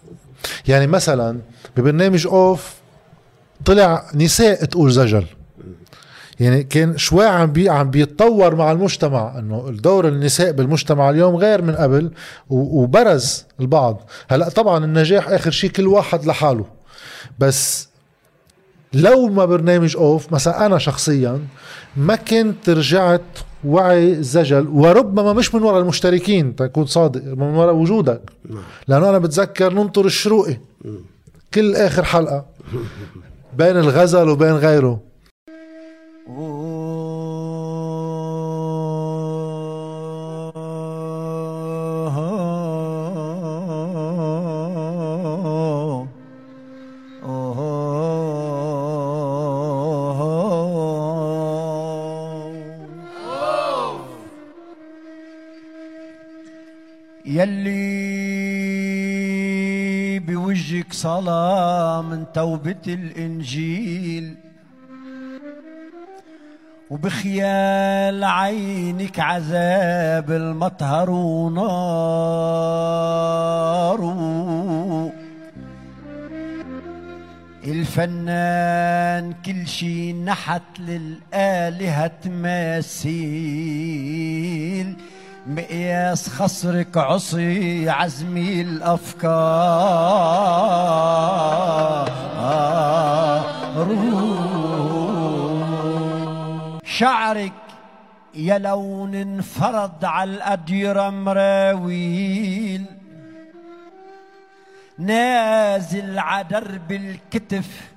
يعني مثلا ببرنامج أوف طلع نساء تقول زجل. يعني كان شوي عم بي عم بيتطور مع المجتمع إنه الدور النساء بالمجتمع اليوم غير من قبل وبرز البعض. هلأ طبعا النجاح آخر شيء كل واحد لحاله. بس لو ما برنامج أوف مثلا أنا شخصيا ما كنت رجعت وعي الزجل وربما مش من وراء المشتركين تكون صادق من وراء وجودك. لأنه أنا بتذكر ننطر الشروقي. كل آخر حلقة. بين الغزل وبين غيره. صلاة من توبة الإنجيل. وبخيال عينك عذاب المطهر ونار. الفنان كل شي نحت للآلهة تماثيل. مقياس خصرك عصي عزمي الأفكار. شعرك يا لون انفرض على الأديرة مراويل. نازل عدرب الكتف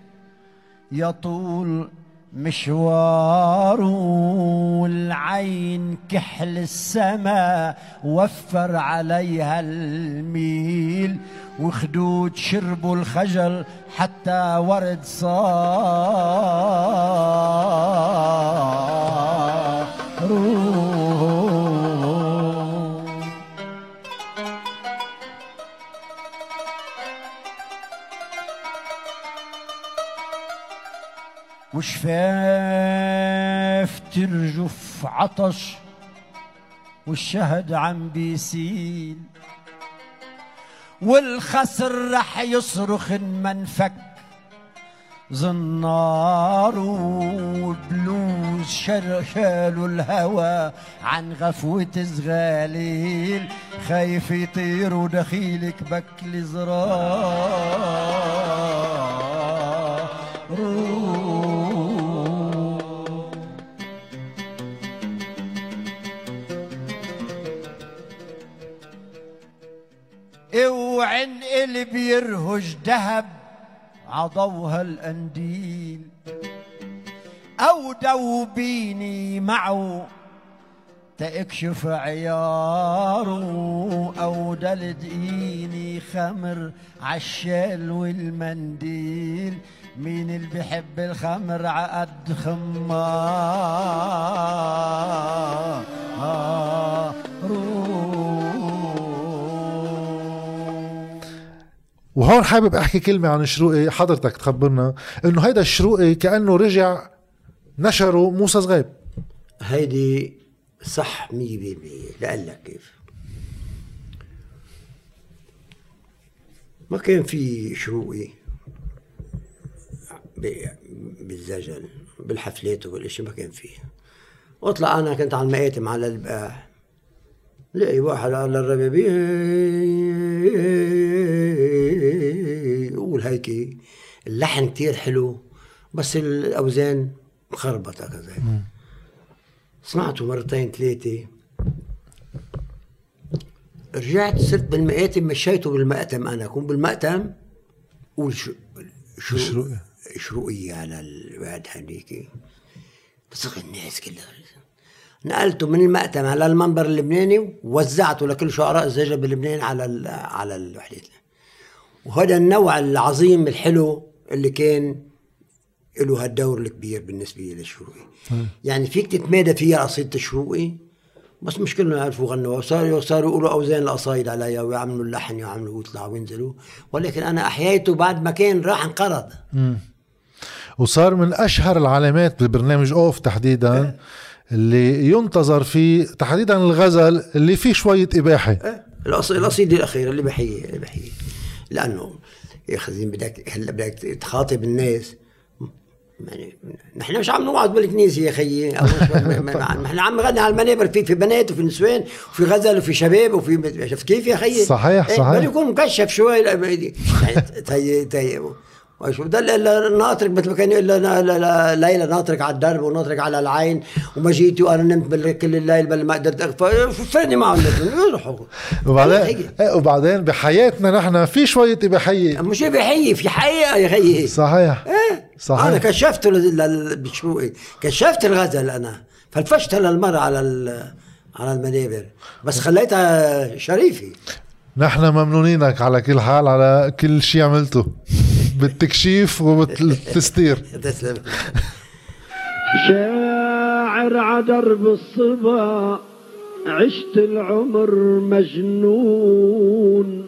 يطول مشواره والعين كحل السما وفر عليها الميل وخدود شربوا الخجل حتى ورد صار. وشفاف ترجف عطش والشهد عم بيسيل. والخسر رح يصرخ إن منفك زنار وبلوز شالوا الهوى عن غفوة زغاليل خايف يطير ودخيلك بكل زرار اوعن اللي بيرهج دهب عضوها القنديل أو دوبيني معه تكشف عياره أو دلدقيني خمر عالشال والمنديل مين اللي بيحب الخمر عقد خمار وهون حابب أحكي كلمة عن الشروقي حضرتك تخبرنا إنه هيدا الشروقي كأنه رجع نشره موسى صغيب هيدي صح مية بالمية لقلك كيف؟ ما كان في شروقي بالزجل بالحفلات وبالاشي ما كان فيه. واطلع أنا كنت على المآتم على البقاع لقي واحد على الربابي يقول هيك اللحن كتير حلو بس الأوزان مخربطة كذا. سمعته مرتين ثلاثة. رجعت صرت بالمآتم مشيته بالمأتم أنا. كون بالمأتم قول شو شو شروقي. على الواد هنيك بصغ الناس كلها. نقلته من المأتم على المنبر اللبناني ووزعته لكل شعراء الزجل بلبنان على على الوحدات. وهذا النوع العظيم الحلو اللي كان له هالدور الكبير بالنسبة للشروقي. يعني فيك تتمادى فيها قصيدة الشروقي بس مش كلهم يعرفوا غنوا. وصاروا صاروا يقولوا أوزان القصايد عليها ويعملوا اللحن ويعملوا ويطلعوا وينزلوا. ولكن أنا أحييته بعد ما كان راح انقرض. وصار من أشهر العلامات ببرنامج أوف تحديدا. اللي ينتظر فيه تحديدا الغزل اللي فيه شوية إباحة. إيه، القص- القصيدة الأخيرة اللي بحيي اللي بحيي لأنه يا أخي زين بدك هلأ بدك تخاطب الناس. يعني نحن مش عم نوعظ بالكنيسة يا خيي. *laughs* نحن عم نغني على المنابر في في بنات وفي نسوان وفي غزل وفي شباب وفي شفت كيف يا خيي؟ صحيح، إيه، صحيح. بده يكون مكشف شوي. يعني تي تي وشو بضل الا ناطرك مثل ما كان يقول ليلى ناطرك على الدرب وناطرك على العين وما جيتي وأنا نمت كل الليل بل ما قدرت اغفى فرني معهم يروحوا وبعدين. إيه وبعدين بحياتنا نحن في شوية اباحيه مش بحيي؟ في حقيقه يا خيي صحيح. إيه؟ صحيح. أنا كشفت لل- بشروقي كشفت الغزل أنا. فلفشتها للمرة على على المنابر. بس خليتها شريفة. نحن ممنونينك على كل حال على كل شيء عملته. بالتكشيف وبالتستير. *laughs* تسلم. شاعر عدرب الصبا عشت العمر مجنون.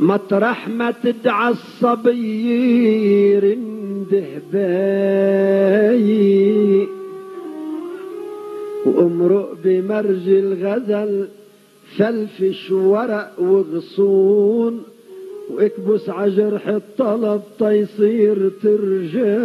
مطرح ما تدعى الصبي رنده باي. وامرؤ بمرج الغزل فلفش ورق وغصون. واكبس على جرح الطلب تيصير ترجع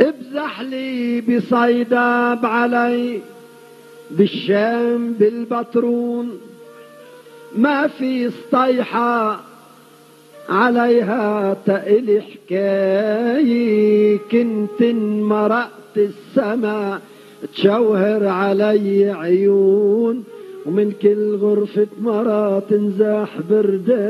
ابزح لي بصيداب علي بالشام بالبطرون ما في سطيحة عليها تقل حكاية كنت مرقت السما تشوهر علي عيون ومن كل غرفة مرة تنزاح برداي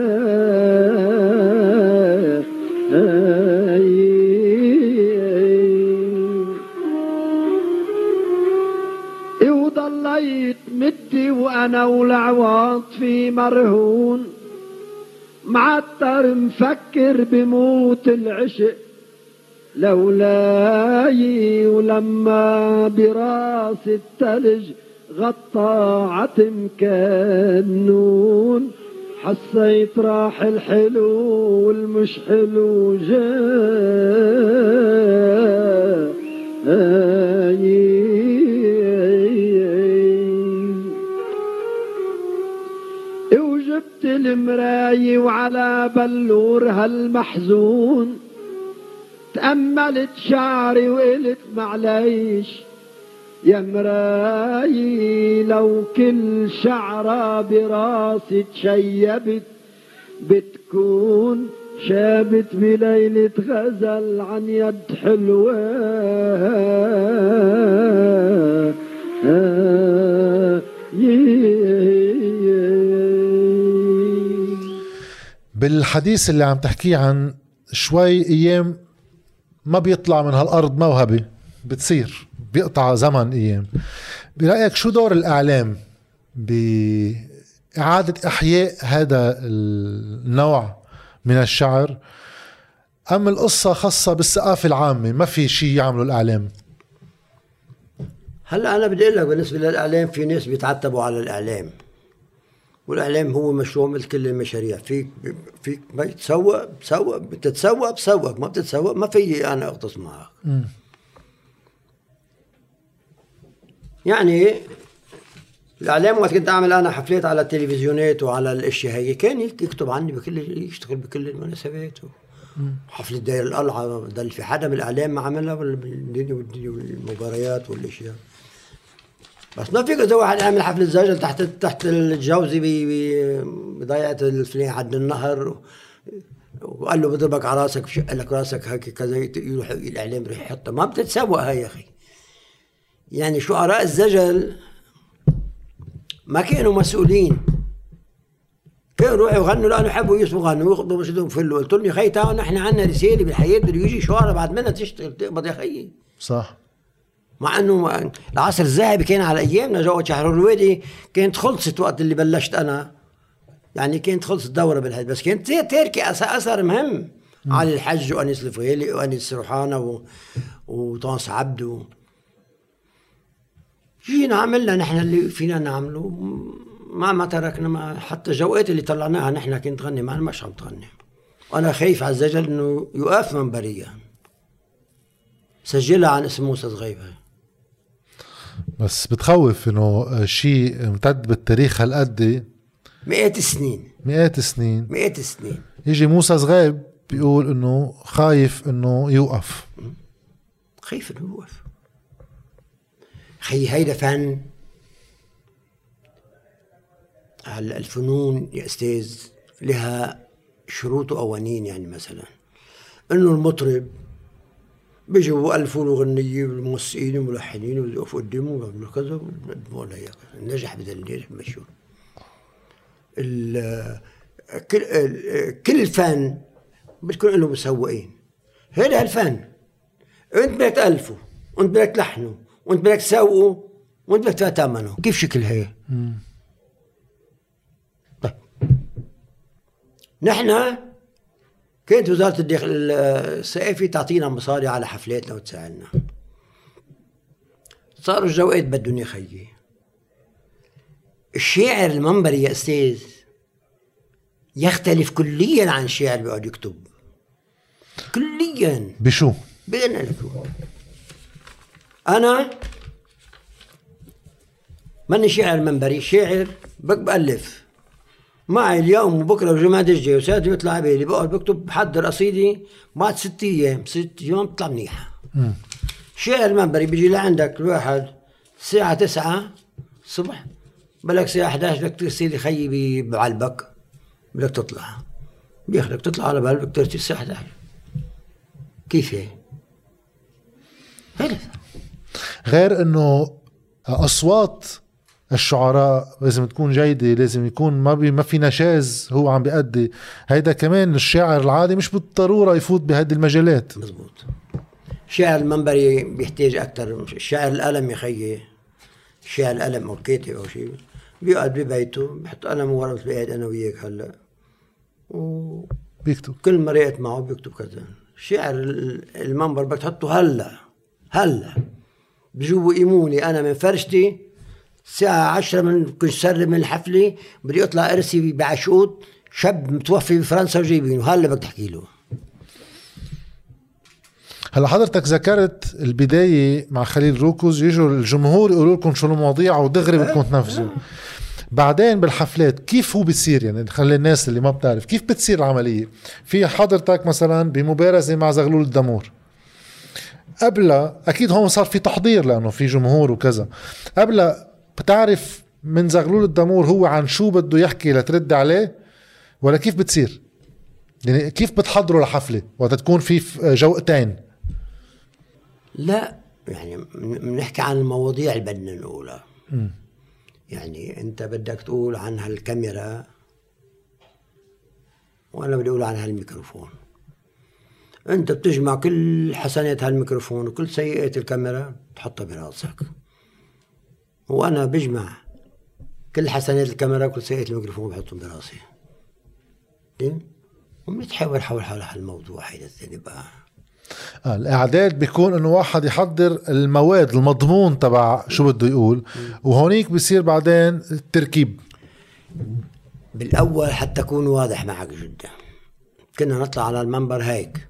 وضليت مدي وأنا والعواط في مرهون. معطر مفكر بموت العشق لولاي ولما براس التلج غطى عتم كنون حسيت راح الحلو والمش حلو جاي. مراي وعلى بلور هالمحزون تأملت شعري وقلت معليش. يا مراي لو كل شعرة براسي تشيبت بتكون شابت بليلة غزل عن يد حلوة. بالحديث اللي عم تحكيه عن شوي أيام ما بيطلع من هالأرض موهبة بتصير بيقطع زمن أيام. برأيك شو دور الإعلام بإعادة إحياء هذا النوع من الشعر؟ أم القصة خاصة بالثقافة العامة ما في شيء يعمله الإعلام؟ هلا أنا بدي أقول لك بالنسبة للإعلام في ناس بيتعتبوا على الإعلام. والإعلام هو مشروع مثل كل المشاريع. فيك فيك ما يتسوق بسوق بتتسوق بسوق ما بتتسوق ما في أنا اغتص معك. يعني الإعلام وقت كنت أعمل أنا حفلات على التلفزيونات وعلى الأشياء هي كان يكتب عني بكل يشتغل بكل المناسبات. حفلة داير القلعة ضل في حدا من الإعلام ما عملها بالدنيا والمباريات والأشياء. بس ما فيك إذا واحد عامل حفلة زجل تحت تحت الجوزي بضيعة الفلان عند النهر. وقال له بضربك على راسك بشق لك راسك هيك كذا يروح الإعلام يروح يحطها. ما بتتسوق هاي يا أخي. يعني شعراء الزجل ما كانوا مسؤولين. كانوا يروحوا يغنوا لأنه يحبوا يسمعوا يغنوا وياخذوا مشهدهم فلوا قلت لهم يا خي تعالوا نحن عندنا رسالة بالحياة بده يجي شعراء بعد منها تشتغل تقبض يا خيي صح. مع إنه العصر الذهبي كان على أيامنا جو شهر الوادي كانت خلصت وقت اللي بلشت أنا. يعني كانت خلصت دورة بالحج بس كانت تاركه أثر مهم علي الحج وأنيس الفغيلي وأنيس روحانه و... وطانس عبده جينا عملنا نحن اللي فينا نعمله. ما ما تركنا ما حتى جوقات اللي طلعناها نحن كنت غني ما مش عم تغني. وأنا خايف على الزجل إنه يوقف منبريا سجلها عن اسم موسى صغيبه بس بتخوف إنه شيء امتد بالتاريخ هالقد. مئات السنين مئات السنين مئات السنين يجي موسى صغيب بيقول إنه خايف إنه يوقف. خايف إنه يوقف. خي هيدا فن. هلا الفنون يا أستاذ لها شروط وقوانين يعني مثلا؟ إنه المطرب بيجوا بألفوا له غنية والموسيقيين والملحنين ويقفوا قدامه ويعملوا كذا ويقدموا نجح بدل نجح مشهور كل كل الفن بتكون له مسوقين. هذا الفن. انت بدك تألفه وانت بدك تلحنه وانت بدك تسوقه وانت بدك تدفع ثمنه كيف شكل هي؟ طيب. نحن كانت وزارة الداخل الثقافة تعطينا مصاري على حفلاتنا وتساعدنا. صاروا الجوقات بدهم يا خيي الشاعر المنبري يا أستاذ يختلف كليا عن الشاعر بيقعد يكتب. كليا. بشو؟ بين لك أنا ماني شاعر منبري شاعر بألف معي اليوم وبكرة وجمعة الجاي وساعات بيطلع عبالي بقعد بكتب بحضر قصيدة بعد ست أيام. ست أيام بتطلع منيحة. شاعر منبري بيجي لعندك الواحد الساعة تسعة الصبح بلك الساعة 11 بدك ترسل خيي بعلبك. بدك تطلع. بياخدك تطلع على بقلبك ترسل الساعة 11 كيف هي؟ غير إنه أصوات الشعراء لازم تكون جيدة لازم يكون ما بي ما في نشاز هو عم بيأدي. هيدا كمان الشاعر العادي مش بالضرورة يفوت بهيدي المجالات. مزبوط. الشاعر المنبري بيحتاج أكثر الشاعر القلم يا خيي. الشاعر القلم أو الكاتب أو شيء بيقعد ببيته بيحط قلم ورا مثل قاعد أنا وياك هلأ. وكل بيكتب. ما رأيت معه بيكتب كذا. الشاعر المنبر بدك تحطه هلأ. هلأ. بجوا يقيموني أنا من فرشتي الساعة عشرة من كنت سر من الحفلة بدي أطلع أرسي بعشقوط شاب متوفي بفرنسا وجايبينه هلا بدك تحكي له. هلا حضرتك ذكرت البداية مع خليل روكوز يجوا الجمهور يقولوا لكم شو المواضيع ودغري بدكم تنفذوا. بعدين بالحفلات كيف هو بتصير يعني خلي الناس اللي ما بتعرف كيف بتصير العملية؟ في حضرتك مثلا بمبارزة مع زغلول الدمور. قبلها أكيد هون صار في تحضير لأنه في جمهور وكذا. قبلها بتعرف من زغلول الدمور هو عن شو بده يحكي لترد عليه؟ ولا كيف بتصير؟ يعني كيف بتحضروا لحفلة؟ وقت تكون في جوقتين لا يعني بنحكي عن المواضيع اللي بدنا نقولها. يعني انت بدك تقول عن هالكاميرا وأنا بدي أقول عن هالميكروفون. انت بتجمع كل حسنات هالميكروفون وكل سيئات الكاميرا بتحطها براسك. وأنا بجمع كل حسنات الكاميرا وكل سيئات الميكروفون بحطهم براسي؟ وبنتحاور حول حول هالموضوع هيدا الثاني بقى. آه الإعداد بيكون إنه واحد يحضر المواد المضمون تبع شو بده يقول وهونيك بصير بعدين التركيب. بالأول حتى أكون واضح معك جدا. كنا نطلع على المنبر هيك.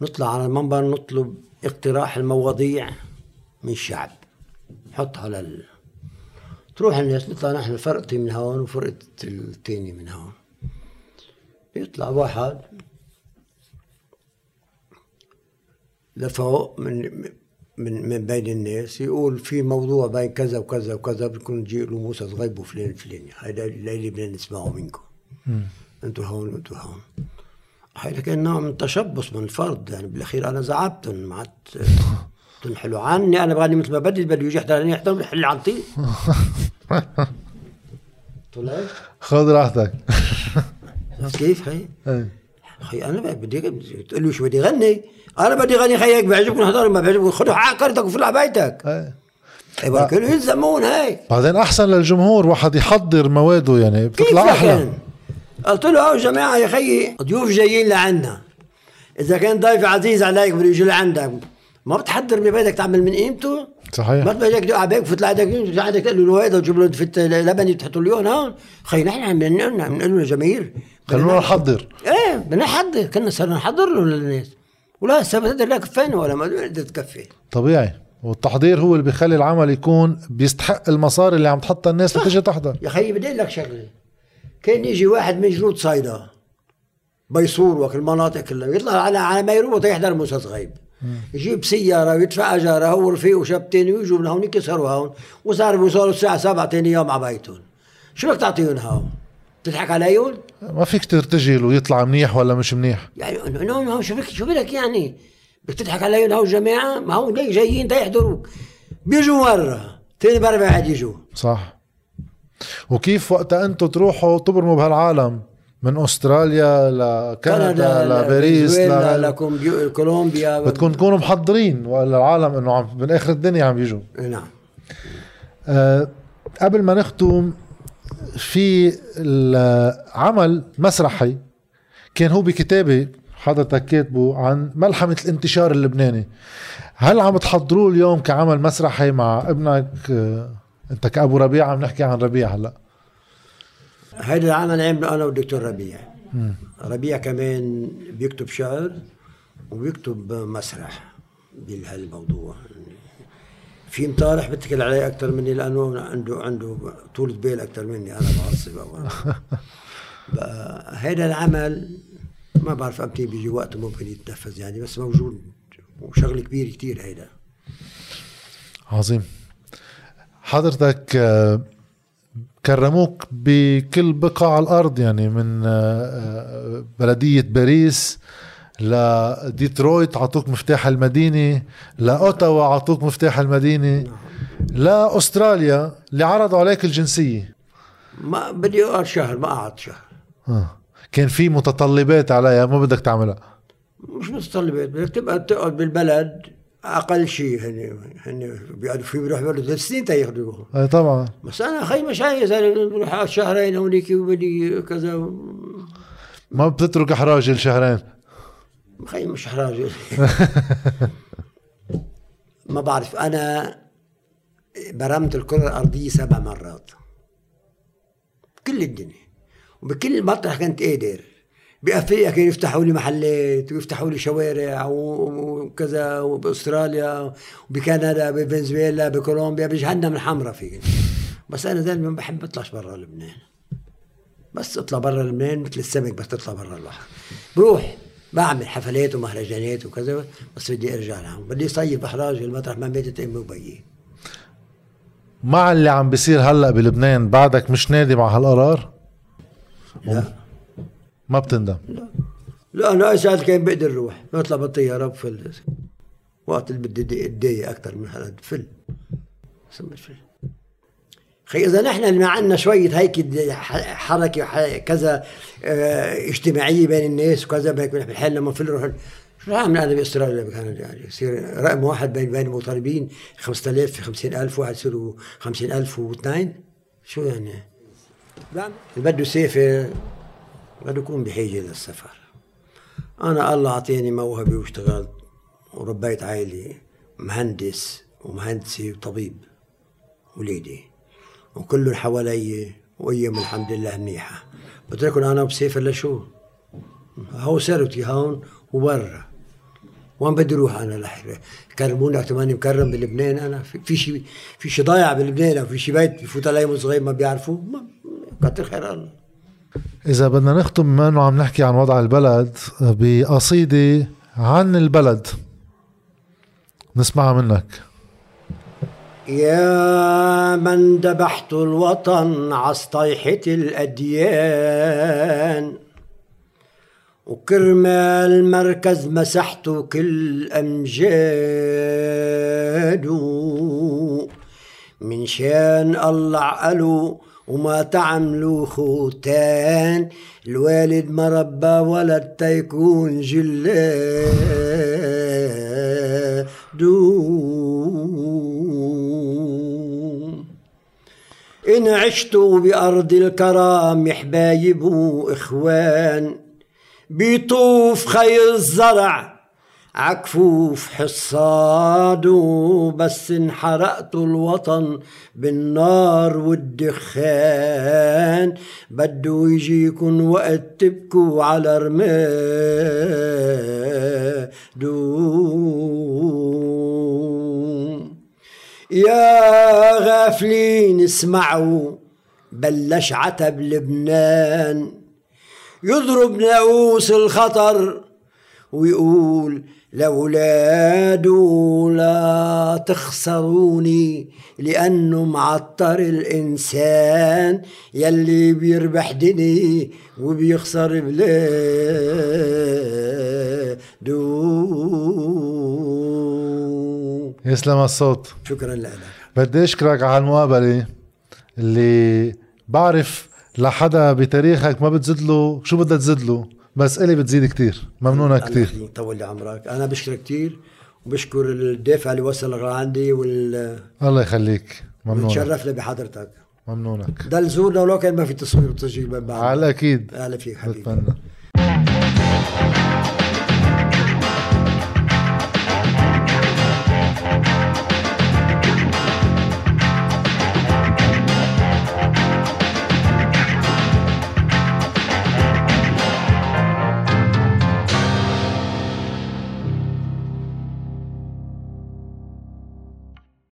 نطلع على المنبر نطلب اقتراح المواضيع من الشعب. نحط على ال... تروح الناس نطلع نحن فرقتي من هون وفرقة التاني من هون. يطلع واحد لفوق من من من بين الناس يقول في موضوع بين كذا وكذا وكذا بدكم تجي له موسى صغيب وفلان الفلاني هيدا اللي بدنا نسمعه منكم. أنتوا هون وانتوا هون. هيدا كان نوع من التشبث من الفرد يعني بالأخير أنا زعبتهم ما عاد *laughs* تنحلوا عني أنا بغني مثل ما بدي بدي يجي يحضرني يحضر يحل عنطي *laughs* طلع. خذ راحتك. كيف؟ هي؟ إيه. خي أنا بدي تقول له شو بدي غني أنا بدي غني خيك بيعجبكم حضر ما بيعجبكم خذوا عقرتك وفل على بيتك. إيه. اي ولكن يلزمون هيك. بعدين أحسن للجمهور واحد يحضر مواده يعني بتطلع أحلى؟ قلت له يا جماعة يا خيي ضيوف جايين لعنا. إذا كان ضيف عزيز عليك بده يجي لعندك. ما بتحضر ببيتك تعمل من قيمته؟ ما صحيح. بدك تدق على بيك لعندك عندك تقول له هيدا وتجيب له فت لبن تحط له اياهم هون خي نحن عم بنقول بنقول له للجماهير خلونا نحضر. إيه بدنا نحضر. كنا صرنا نحضر له للناس. ولا هسه بتقدر لا كفينا ولا ما بتقدر تكفي. طبيعي. والتحضير هو اللي بيخلي العمل يكون بيستحق المصاري اللي عم تحطها الناس لتجي تحضر. يا خيي بدي لك شغلة. كان يجي واحد من جنود صيدا بيصور وكل المناطق كلها يطلع على على ميروت يحضر موسى صغيب يجيب سيارة ويدفع أجارة هو ورفيقه وشاب تاني ويجوا من هون يكسروا هون وصار بيوصلوا الساعة 7 تاني يوم على بيتهم شو بدك تعطيهم هون؟ تضحك عليهم؟ ما فيك ترتجل ويطلع منيح ولا مش منيح يعني انه شو بدك شو بدك يعني؟ بدك تضحك عليهم هون الجماعة؟ ما هو ليه جايين تا يحضروك بيجوا مرة تاني مرة بعد يجوا صح وكيف وقتها أنتم تروحوا تبرموا بهالعالم من أستراليا لكندا لباريس. لكولومبيا كولومبيا. بدكم تكونوا محضرين ولا العالم إنه عم من آخر الدنيا عم يجوا نعم. أه قبل ما نختم في العمل مسرحي كان هو بكتابه حضرتك كاتبه عن ملحمة الانتشار اللبناني. هل عم تحضروه اليوم كعمل مسرحي مع ابنك؟ أه أنت كأبو ربيع عم نحكي عن ربيع هلأ. هيدا العمل عمله أنا والدكتور ربيع. ربيع كمان بيكتب شعر وبيكتب مسرح بهالموضوع. في مطارح بتكل عليه أكثر مني لأنه عنده عنده طولة بال أكثر مني. أنا بعصب *laughs* هيدا العمل ما بعرف إمتى بيجي وقت ممكن يتنفذ يعني بس موجود وشغل كبير كتير هيدا. عظيم. حضرتك آه، كرموك بكل بقاع الأرض يعني من آه، آه، بلدية باريس لديترويت عطوك مفتاح المدينة لاوتاوا عطوك مفتاح المدينة لاستراليا اللي عرضوا عليك الجنسية. ما بدي أقعد شهر ما قعدت شهر. آه. كان في متطلبات عليها ما بدك تعملها. مش متطلبات بدك تبقى تقعد بالبلد. أقل شيء هن هن بيقعدوا في بيروح بيقعدوا ثلاث سنين تياخذوه أي طبعا. بس أنا خي مش عايز بروح شهرين هونيك وبدي كذا. ما بتترك إحراج الشهرين خي مش حراج *laughs* ما بعرف أنا برمت الكرة الأرضية سبع مرات. كل الدنيا. وبكل مطرح كنت قادر بأفريقيا كانوا يفتحوا لي محلات ويفتحوا لي شوارع وكذا وبأستراليا وبكندا بفنزويلا بكولومبيا بجهنم الحمراء في بس أنا دائما بحب أطلعش برا لبنان. بس أطلع برا لبنان مثل السمك بس تطلع برا البحر بروح بعمل حفلات ومهرجانات وكذا بس بدي أرجع لهم بدي صيف بحراج المطرح ما ماتت امي وبيي مع اللي عم بيصير هلأ بلبنان بعدك مش نادي مع هالقرار؟ لا. ما بتندم. لا أنا اي ساعات كان بقدر أروح بطلع بالطياره بفل وقت اللي بدي اتضايق أكثر من هذا بفل فل خي إذا نحن اللي ما عندنا شوية هيك حركة كذا آه اجتماعية بين الناس وكذا بهيك بنحل لما فل نروح شو رح اعمل أنا باستراليا بكندا يعني يصير رقم واحد بين بين المطالبين 5000 في 50000 واحد يصيروا 50000 واثنين. شو يعني؟ اللي بده يسافر بده يكون بحاجه للسفر. أنا الله اعطاني موهبة واشتغلت وربيت عائلي مهندس ومهندسة وطبيب وليدي وكلهم حوالي وايام الحمد لله منيحة. بتركن أنا بسافر لشو؟ هو ثروتي هون وبرا. وين بدي أروح أنا لحظه كرموني وقت ماني مكرم بلبنان أنا. في, شيء في شيء ضايع بلبنان أو في شيء بيت بفوت علي صغير ما بيعرفوه؟ كتر خير الله إذا بدنا نختم بما إنه عم نحكي عن وضع البلد بقصيدة عن البلد. نسمعها منك. يا من ذبحت الوطن عصطيحة الأديان وكرمال المركز مسحت كل أمجاد من شان الله عقلوا وما تعملوا خوتان. الوالد ما ربى ولد تيكون جلاد إن عشت بأرض الكرام حبايب وإخوان بيطوف خي الزرع عكفوف حصاد بس انحرقت الوطن بالنار والدخان. بدو يجيكن وقت تبكوا على رمادو. يا غافلين اسمعوا بلش عتب لبنان. يضرب ناقوس الخطر ويقول لأولاده لا تخسروني لأنه معطر الإنسان يلي بيربح دني وبيخسر بلاده يسلم الصوت. شكرا لك. بدي أشكرك على المقابلة اللي بعرف لحدا بتاريخك ما بتزيد له شو بدها تزيد له بس إلي بتزيد كتير ممنونة الله كتير. يخليك، طول لي عمرك. أنا بشكرك كثير وبشكر الدافع اللي وصل لعندي وال الله يخليك. ممنونك بتشرفنا بحضرتك. ممنونك. ضل زورنا ولو كان ما في تصوير وتسجيل من بعد. على أكيد. أهلا فيك حبيبي. بتمنى.